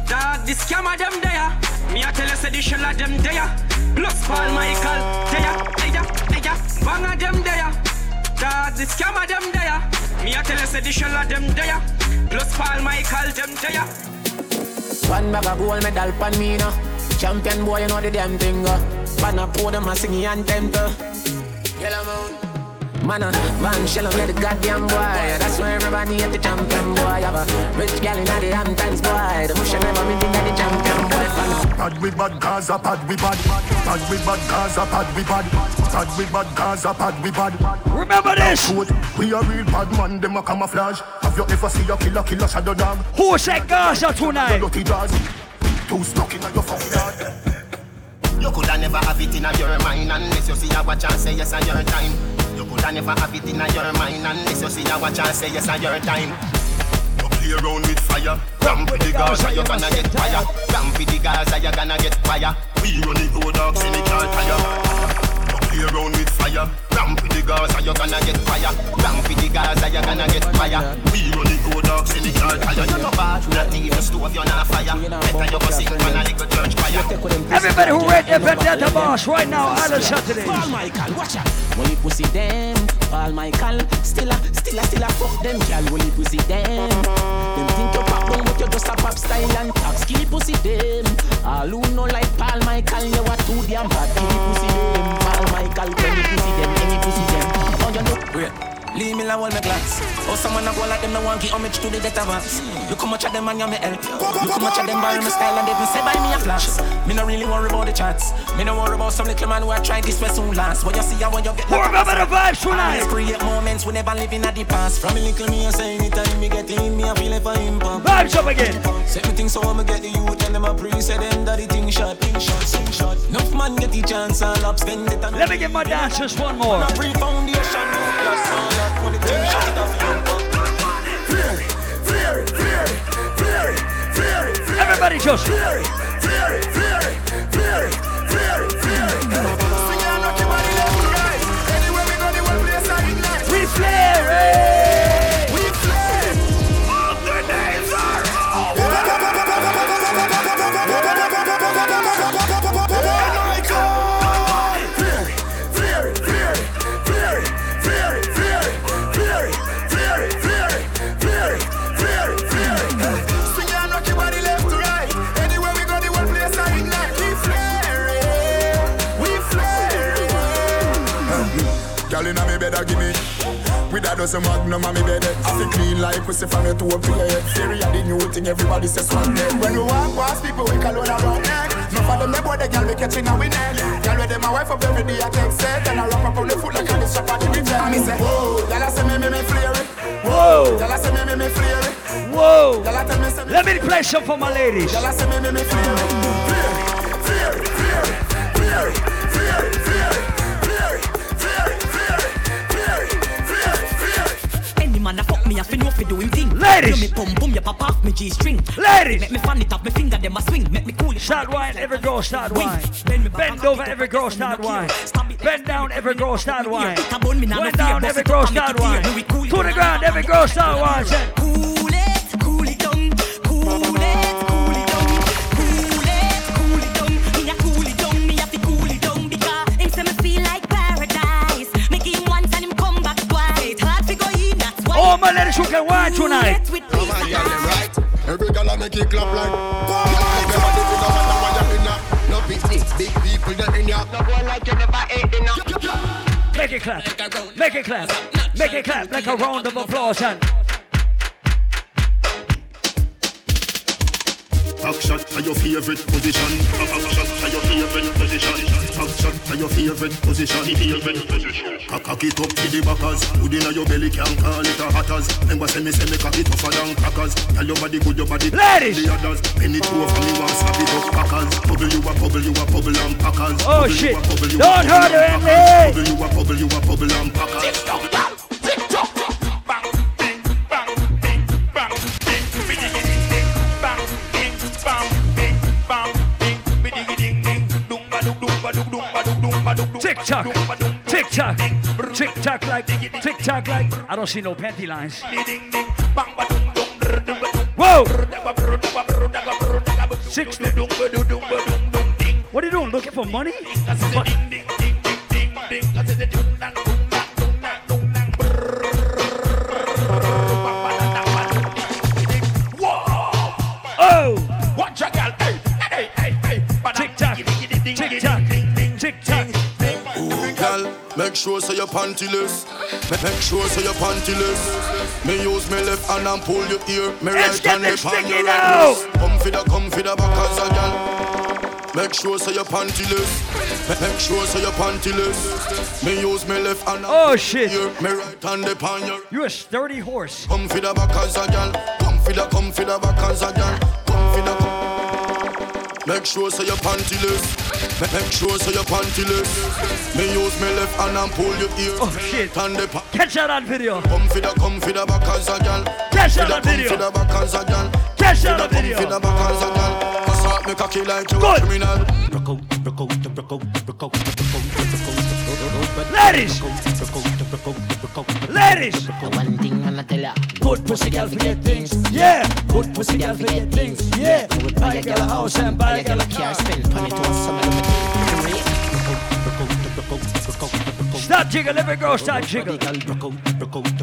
Dog, the scammer them there. Me a tell you say the shell of them there. Plus Paul Michael there, there, there. Bang of them there. Dog, the scammer them there. Me a tell you say the shell of them there. Plus Paul Michael them there. One bag of gold medal pan me now. Champion boy, you know the damn thing. Uh. Pan a podium and sing anthem to. Yellow moon. Man, uh, man, shell up let the goddamn boy. That's why everybody at the champion boy. Have a rich gal in the Hamptons boy. The bush never been in the champion boy. Fan. Pad we bad, Gaza pad we bad. Pad we bad, Gaza pad we bad. Pad we bad, Gaza pad we bad. Remember this. We a real bad man, them a camouflage. Have you ever seen a killer, killer shadow dog? Who said Gaza tonight? Dirty jaws. Too stuck in your fucking heart. You coulda never have it in your mind unless you see a watch and say yes on your time. You coulda never have it in your mind unless you see a watch and say yes on your time. Play around with fire, ramp with the Gaza, you're gonna get fire. Ramp with the Gaza, you're gonna get fire. We run the road dogs in the car tire. You play around with fire, ramp with the Gaza, you gonna get fire. Ramp with the Gaza, you gonna get fire. We run the road dogs in the car tire. You know bad, not need a stove, you're not fire. Better you go sing when a little church fire. Everybody who read the Vendetta Boss right now, Island Saturdays. Paul Michael, watch out. When you pussy them, Paul Michael, still a, still a, still a fuck them, girl. When you pussy them, them think you pop down, but you just a pop style and talk. Skinny pussy them, all who know like Paul Michael, you are too damn bad. Skinny pussy them, Paul Michael, when you pussy them, any pussy them. Oh, you know, Wait. Leave me alone, my glass. Oh, someone a go like them, no one give homage to the death of us. You come much of them and you me help. You come much of them borrow my style and they been say buy me a flash. Me no really worry about the chats. Me no worry about some little man who I try this way soon last. When you see how when you get Who remember the vibes tonight? Create moments we never living at the past. From a little me, I say anytime me get in, me I feel like for impact. Vibes up again. Set me things so I'ma get the youth and them a pre say them that the thing shot, thing shot, thing shot. Enough man get the chance and love spend it. Let me get my dancers one more. No plus all that when the thing shot it. Everybody just. We flare it. Inna me bed, a give me. With a dozen magnum on me bed, eh. I feel clean like pussy from your toe up to your head. Eh. Theory of the new thing, everybody says swag dead. Eh. When we walk past people, we call on around neck. No for them, they boy the girl we catching we neck. Girl with them, my wife up every day, I take set. And I rock up on the foot like a strap on the reject. And me say, whoa, I say me, me, me flare Whoa. Girl I say me, me, me flare Whoa. Girl I tell me, say me. Let me play some for my ladies. I say me, me, me flare Flare, flare, flare, flare, flare, man a fuck me, I fi know fi do him thing. Ladies. Me pum pum, you pop off me G string. Ladies. Make me fan it off me finger, them a swing. Make me cool it. Start wine, every girl start wine. Bend over, every girl start wine. Bend down, every girl start wine. Bend down, every girl start wine. To the ground, every girl start wine. Cool it, cool it down. Cool it that's why. Oh, my ladies, you can wine tonight. With Come on, girl, them right. Every girl I make it clap like. Go on, them no matter what you in ya. No big big big people that in ya. No boy like you never ate dinner. Make it clap. Make it clap. Make it clap like a round of applause. And Back shot to your favorite position. Back shot to your favorite position. Back shot to your favorite position. Favorite position. Cock cock it up to the backers. Hood inna your belly can't call it a hatters. Remember say me say me cock it tougher than crackers. Tell your body good, your body Ladies. The others penny two of me want slap it up packers. Bubble you a bubble, you a bubble and packers. Oh, shit. a bubble, you a Don't hurt her, and Andy. packers. Bubble you a bubble, you a bubble and packers. Tick tock, tick tock, tick tock like, tick tock like. I don't see no panty lines. Whoa! Six. What are you doing? Looking for money? Make sure so your pantyless. Make, sure so your pantyless. Me use me left hand and pull your ear. Me Let's right hand on sticky your right wrist. Come for the, come for the back as a girl. Make sure so your pantyless. Make, make sure so your pantyless. Me use me left hand and Oh, shit. ear. Me right hand up on your. You're a sturdy horse. Come for the back as a girl. Come for the, come for the back as a girl. Come for the. Come. Make sure so your pantyless. Make, make sure so your panty pantyless. Me use me left hand and pull your ear. Oh, shit. And the pa- Catch that on video. Come for the, come for the back as a girl. Catch For that the, come for the back as a girl. Catch For that on come video. for the back as a girl. Assault me cocky like you a criminal. Ladies! Ladies! One thing I'ma tell ya. Good pussy girl forget things. Yeah. Good pussy girl forget things. Yeah. Buy a girl a house and buy a girl a car. Spend money to some of them Stop jiggle, every girl start jiggle.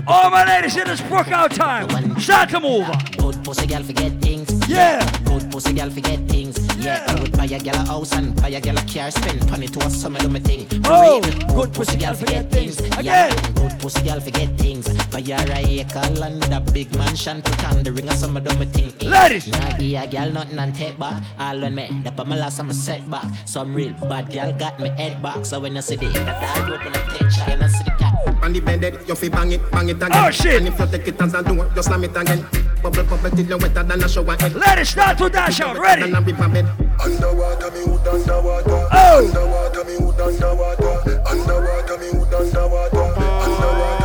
All my ladies in this brook out time. Start to move. Good pussy girl forget things. Yeah. Good pussy girl forget things. Yeah. I would buy a girl a house and buy a girl a car. Spend money to some of them thing. Oh. Good pussy girl forget things. Again. Good pussy girl forget things. Buy her a acre land, a big mansion, put on the ring of some of them thing. Eh, Ladies. Nah, a girl nothing and take back. All when me, the my last I'm set back. Some real bad girl got me head back. So when I see the that dog with the picture, and see the cat. On the bed, you fi bang it, bang it again. Oh, shit. And if you take it as a door, just slam it again. Bubble, bubble till you wetter than a shower head. Let it start to dash out. Ready? Than a river bed. Underwater, me hood underwater. Oh. Underwater, me hood underwater. Underwater, me hood underwater. Underwater, me hood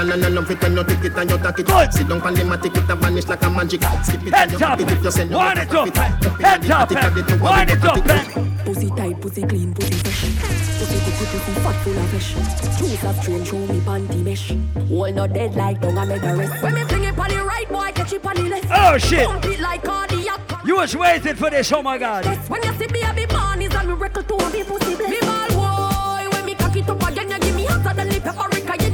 underwater. No, no, no, no, pretend you take it and you take it. Sit down on the mat, take it and vanish like a magic. Skip it and you top, happy if you send wind it up, head top, wind it up, Pussy tight, pussy clean, pussy fresh. Pussy good, good, pussy fat, full of flesh. Juice of train, show me panty mesh. All not dead like dung, I make the rest. When me fling it on the right, boy, catch it on the left. Oh, shit. Pump it like cardiac. You was waiting for this, oh my god. When you see me, I be born, is on me record to me pussy bless. Me ball boy, when me cock it up again, you give me hotter than the paprika.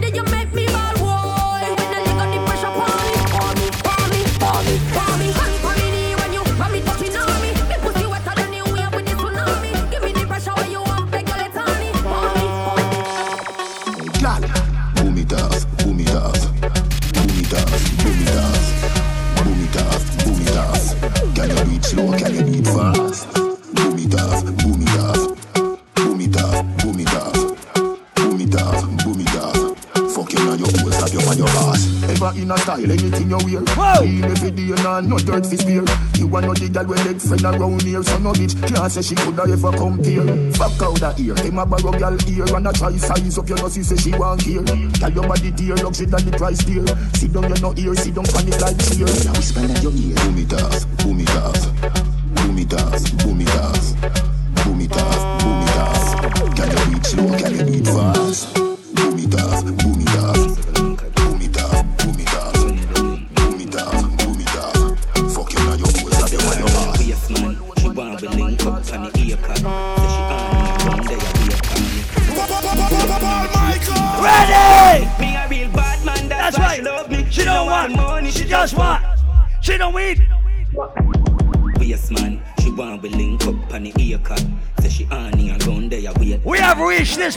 Girl with leg friend around here, so no bitch can't say she coulda ever compare. Fuck out that ear, them a borrow girl ear and a try size up your nose, say she want here. Tell your body dear, luxury than the price dear. Sit down, you no ear, sit down, funny like cheer. Whisper in your ear, boom it off, boom it off, boom it off, boom it off, boom it off, boom it off. Can you beat slow? Can you beat fast?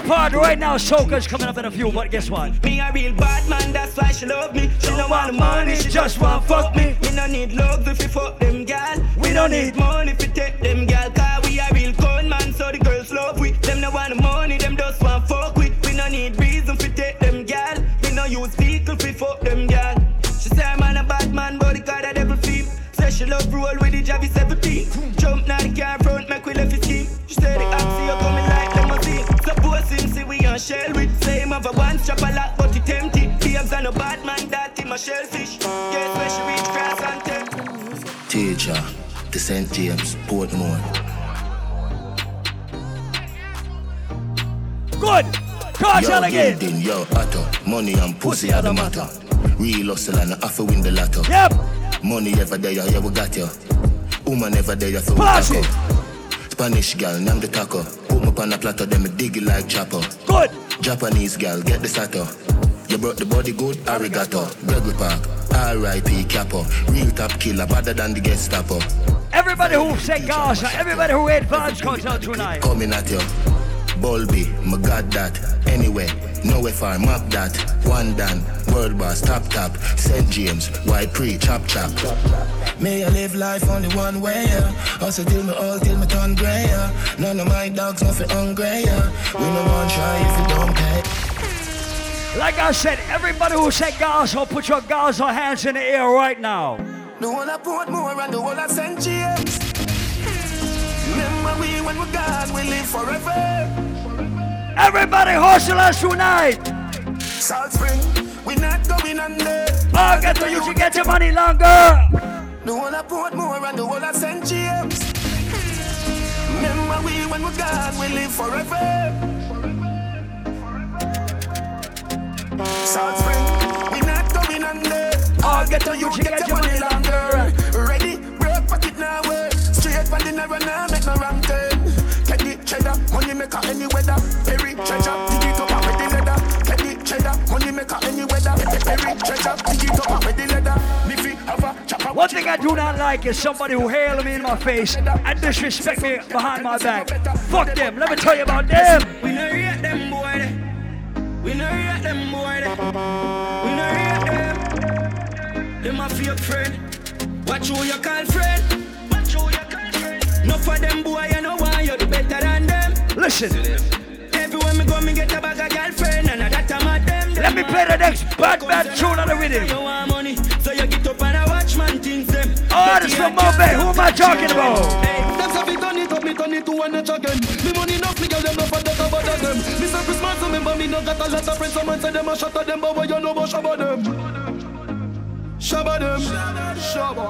Right now. Soca's coming up in a few, but guess what? Me a real bad man, that's why she love me. She don't want the money, she just want fuck me. We no need love if you fuck them gal. We don't need money if we take them gal. Cause we a real con man, so the girls love we. Them no want money, a one strap a lot, but he empty. Babes and a bad man, that him a shellfish. Guess where she reach grass and take. Teacher, the St. James, Portmore. Good. Kartel Yo, again. Din, din, yo, atto. Money and pussy are the matter. Real hustle and I win the lotto. Yep. Money ever there, yeah, we got you. Woman never there, so we Pass taco. it. Spanish girl, name the taco. Put me on a platter, them me dig it like chopper. Good. Japanese gal, get the sato. You brought the body good, arigato. Gregory Park, R.I.P. Capo. Real top killer, better than the Gestapo. Everybody who said Gaza, everybody who ate Vybz Kartel tonight. Coming at you. Bulby, my god that. Anyway, nowhere far, map that. One done, world boss, top top. St. James, why pre, chop chop. May I live life only one way, yeah. Hustle till me all till me turn grey, yeah. None of my dogs nothing hungry, yeah. We no one try if you don't pay. Like I said, everybody who said Gaza, put your Gaza hands in the air right now. The one I Portmore and the one I St. James. We when we're gone, we live forever. Everybody hustlers tonight. Salt Spring, we not going under. I'll get to you to get your money longer. The one I Portmore and the one I St. James. Remember we when we're gone, we live forever. Salt Spring, we not going under. I'll get to you to get your money longer. Ready, break pocket now, way. Straight from the narrow now, make no wrong turn. Get the cheddar, money maker any weather. Every treasure, dig it up with the leather. Get the cheddar, money maker any weather. Every treasure, dig it up with the leather. Niffy, have a chopper. One thing I do not like is somebody who hail me in my face and disrespect me behind my back. Fuck them. Let me tell you about them. We no rate them boy. they. We no rate them boy. they. We no rate them. Them a fake friend. Watch who you call friend. For them boy, you know why you do better than them. Listen. Everywhere me go, me get a bag of girlfriend, and that I'm at them. Let me play the next bad bad tune on the rhythm. You want money, so you get up and a watch man things them. Oh, this from Mobay. Who am I talking about? Them say fi turn it up, me turn it to one notch again. Me money enough, me girl them no for take a them. Me say Christmas, remember me no got a lot of friends. Someone say them a shot at them, but what you know about shabba them? Shabba them, shabba,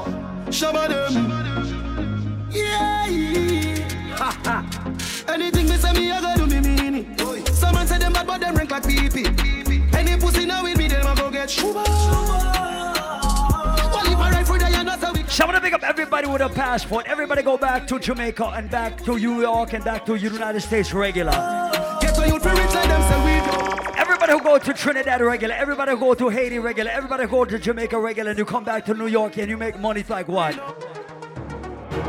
shabba them. Yeah. Ha ha. Anything me say me, I gotta do me mean it. Someone say them bad, but them rank like pee pee. Any pussy now with me, them a go get shuba. Well, if I ride for the end, that's how we. So I want to pick up everybody with a passport. Everybody go back to Jamaica and back to New York and back to United States regular. Get to you for rich like them, say we do. Everybody who go to Trinidad regular, everybody who go to Haiti regular, everybody who go to Jamaica regular, and you come back to New York and you make money like what?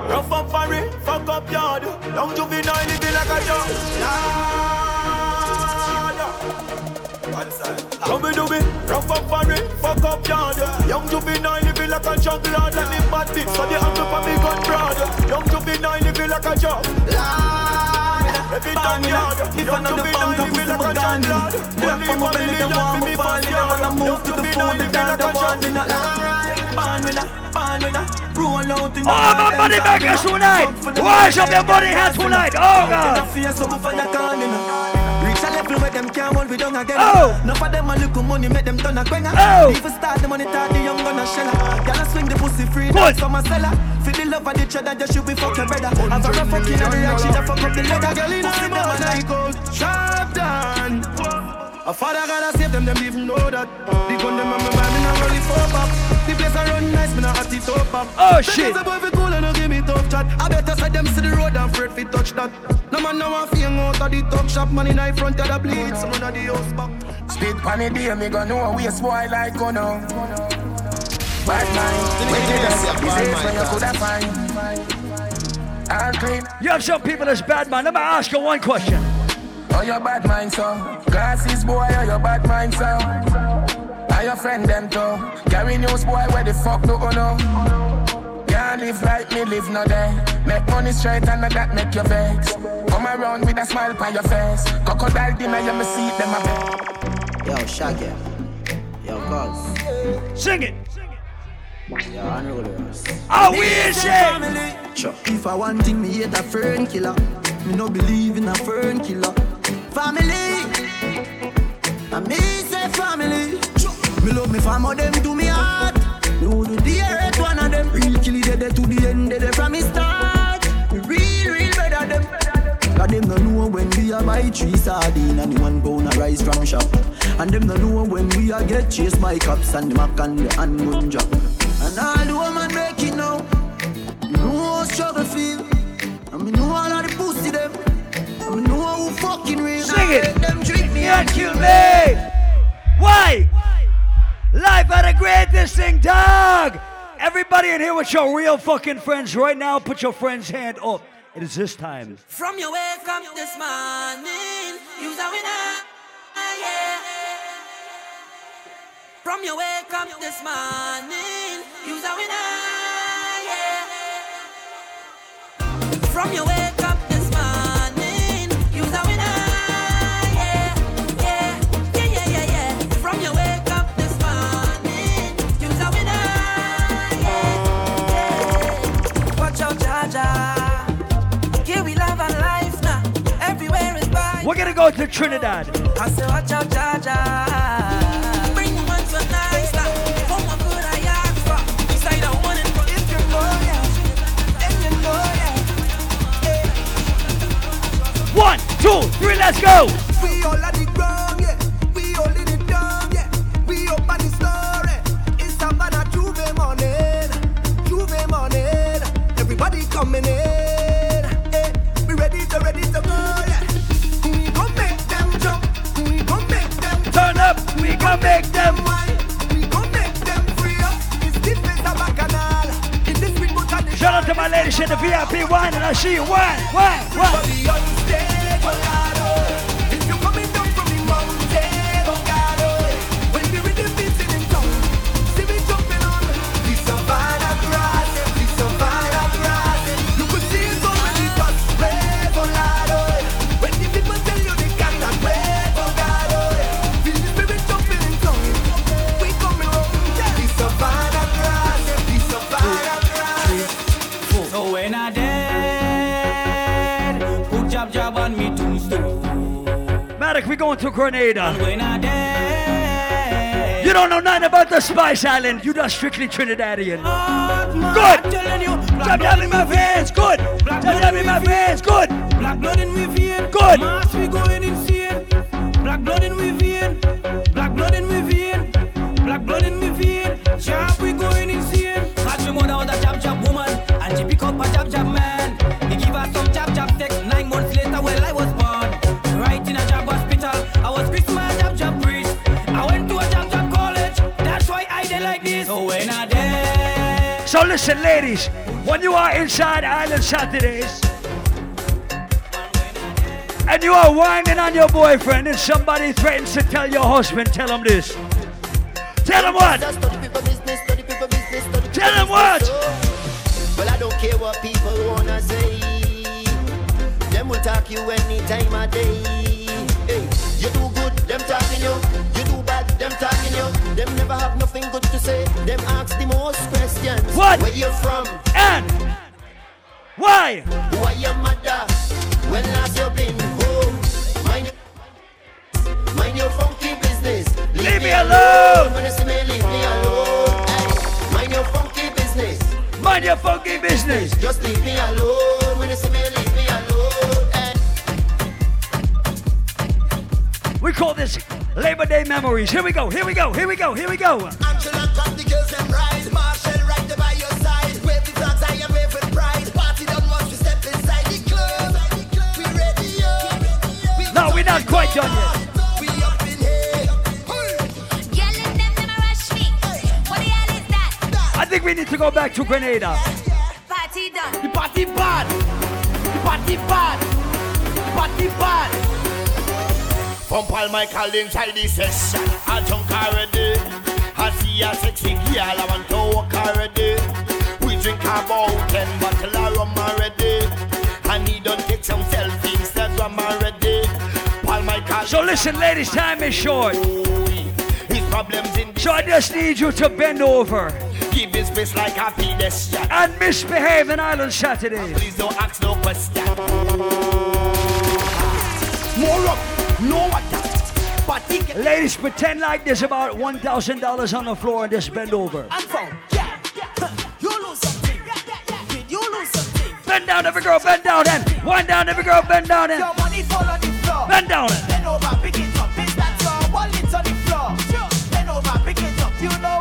Rough up for it, fuck up yard. Young juvenile living like a dog. One side. How we do it? Rough up for it, fuck up yard. Young juvenile living like a jug lord. Let me bad bitch, so the angle for me gun broad. Young juvenile living like a jug lord. Every time you if I know the bank, I pussy my gun. Work for my belly, them want me fall in. Wanna move to the phone, the girl them want me not. With that, born with that. Roll out in the Oh, my money makers tonight. Wash up your body hands tonight. Oh, God. Them can't hold we down again. Oh. Enough of them a look money, make them turn a quenga. Oh. Even start the money, talk the young gonna shell Gyal swing the pussy free, Good. some a seller. Feel the love of the cheddar, just should be fuck your brother. Have her a fucking on the rack, she just fuck up the leather. Girl in the them and I go sharp down. A father gotta save them, them even know that. The gun them on my mind, me not really fuck up. The place I run nice, me not hot it up up. Oh, Say shit. there's a boy fi cool and no give me tough chat. I better say them see the road and afraid fi touch that. No man now want fi out of the talk shop, man in the front of the bleed, some of the house back. Spit pan the day, me gonna know we a spoil like gonna. Bad mind, when you just see when you coulda find. All clean. You have some people that's bad, man. Let me ask you one question. Oh, your bad mind, so. Glasses, boy, oh, your bad mind, so. Are your friend them too? Carry news, boy, where the fuck do you know? Can't live like me, live no day. Make money straight and I that make you vex. Come around with a smile on your face. Crocodile dinner, you me see them a beg. Yo, Shaggy. Yo, Cuz. Sing it. Yo, Unrulers. Oh, we is it. Sure. If I want thing, me hate a fern killer. Me no believe in a fern killer. Family, I me say family. Me love me family, them to me heart. Do the earth one of them. Real kill it dead to the end, dead from me start. Real, real better them. Cause them no know when we a buy three sardine and one pound a rice from shop. And them no know when we a get chased by cops and the mac and the handgun drop. And all the woman make it now. You know how struggle feel. And me know all of the pussy them. And me know who fucking real. Sing it. Them drink me and kill me. Why? Life are the greatest thing, dog. Everybody in here with your real fucking friends right now, put your friend's hand up. It is this time. From your wake up this morning, you's a winner. Yeah. From your wake up this morning, you's a winner. Yeah. From your wake go to Trinidad. I say, watch out, Jaja. Bring one so nice now. What more could I ask for? Beside a one and if you know, yeah. Then you know, yeah. One, two, three, let's go. We all gon' make them. We gon' make them free up. It's the place of Bacchanal. In this sweet the Shout out to my lady, she the VIP one, and I see you wine, wine, wine. Everybody going to Grenada. When I dead, You don't know nothing about the Spice Island. You just strictly Trinidadian. I'm Good. telling you, Jab jab in my veins. Good. Jab jab in my veins. Good. Black blood in we vein. Good. Mass we going insane. Black blood in we vein. Black blood in we vein. Black blood in we So listen, ladies, when you are inside Island Saturdays and you are whining on your boyfriend and somebody threatens to tell your husband, tell him this. Tell him what? Tell him what? Oh. Well, I don't care what people wanna say. Them Them will talk you any time of day. Hey, you do good, them talking you. You do bad, them talking you. Them never have nothing good to say. Them ask the most questions. What? Where you from? And why? Who are your mother? When last you been home? Mind your, mind your funky business. Leave me alone. When you see me, leave me alone. Hey, mind your funky business. Mind your funky business. Just leave me alone. When you see me, leave me alone. Hey. We call this Labor Day memories. Here we go. Here we go. Here we go. Here we go. Angela got the girls them right. Marshall right there by your side. Wave the flags, I am wave pride. Party done once we step inside the club. We ready up. We No, we're not quite done yet. We up in here. I think we need to go back to Grenada. Party done. The party bad. The party bad. The party bad. From Paul Michael inside the session. I drunk already. I see a sexy girl, I want to walk already. We drink about ten bottle of rum already. And he don't take some selfie Instagram already. Paul Michael. So listen, ladies, time is short. His problems in So I just need you to bend over Give his face like a pedestrian. and misbehave in Island Saturday. Please don't ask no question. More up. No get Ladies, pretend like there's about $1,000 on the floor and just bend over. and found. Yeah. Huh. You lose something. Did you lose something? Bend down, every girl, bend down and wind down, every girl, bend down and Your money fall on the floor. bend down. Bend over, pick it up. It's that your wallet on the floor. Bend over, pick it up. You know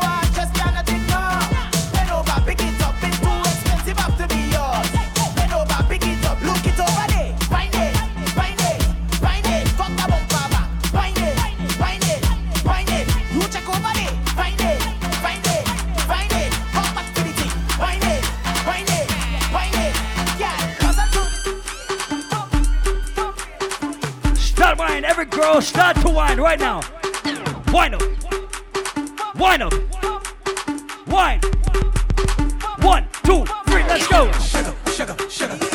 girl, start to whine right now. Wind up. Wind up. Wine. One, two, three, let's go. Sugar, sugar, sugar,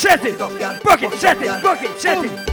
set it, bucket, set it, bucket, set it.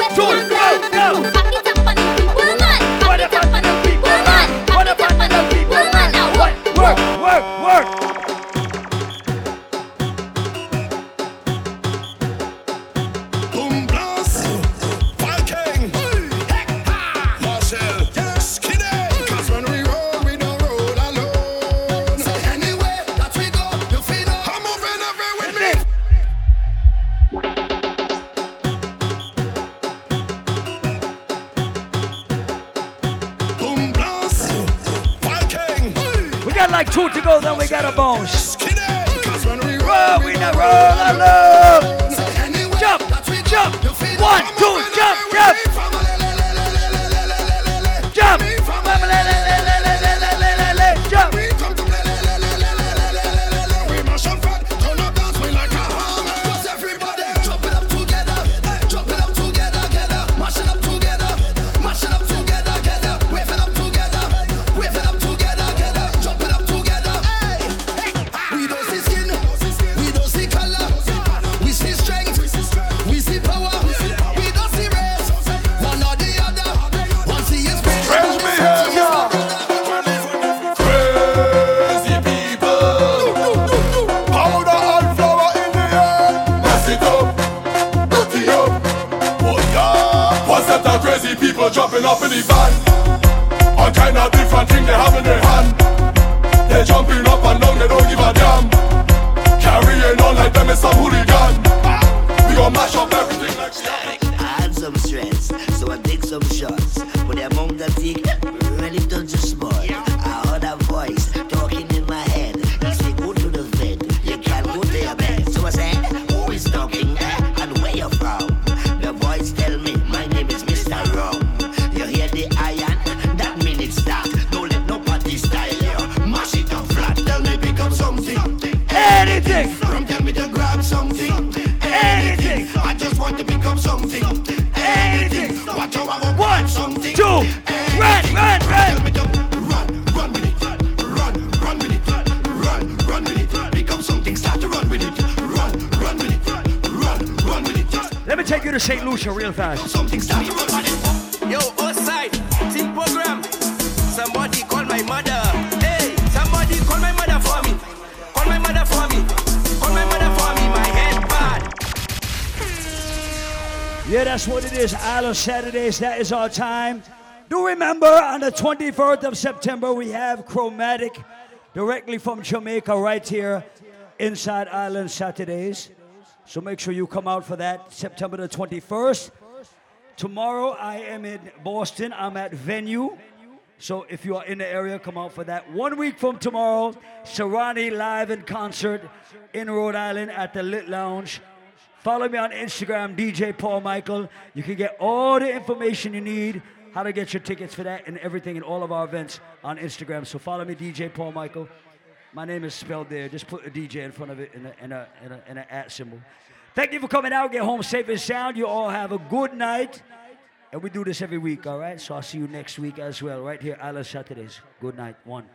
it, do go, go. Saturdays, that is our time. Do remember on the 24th of September, we have Chromatic directly from Jamaica right here inside Island Saturdays. So make sure you come out for that September the 21st. Tomorrow I am in Boston. I'm at Venue. So if you are in the area, come out for that. One week from tomorrow, Serani live in concert in Rhode Island at the Lit Lounge. Follow me on Instagram, DJ Paul Michael. You can get all the information you need, how to get your tickets for that, and everything in all of our events on Instagram. So follow me, DJ Paul Michael. My name is spelled there. Just put a DJ in front of it and a, and a, and a, a at symbol. Thank you for coming out. Get home safe and sound. You all have a good night. And we do this every week, all right? So I'll see you next week as well, right here, Island Saturdays. Good night. One.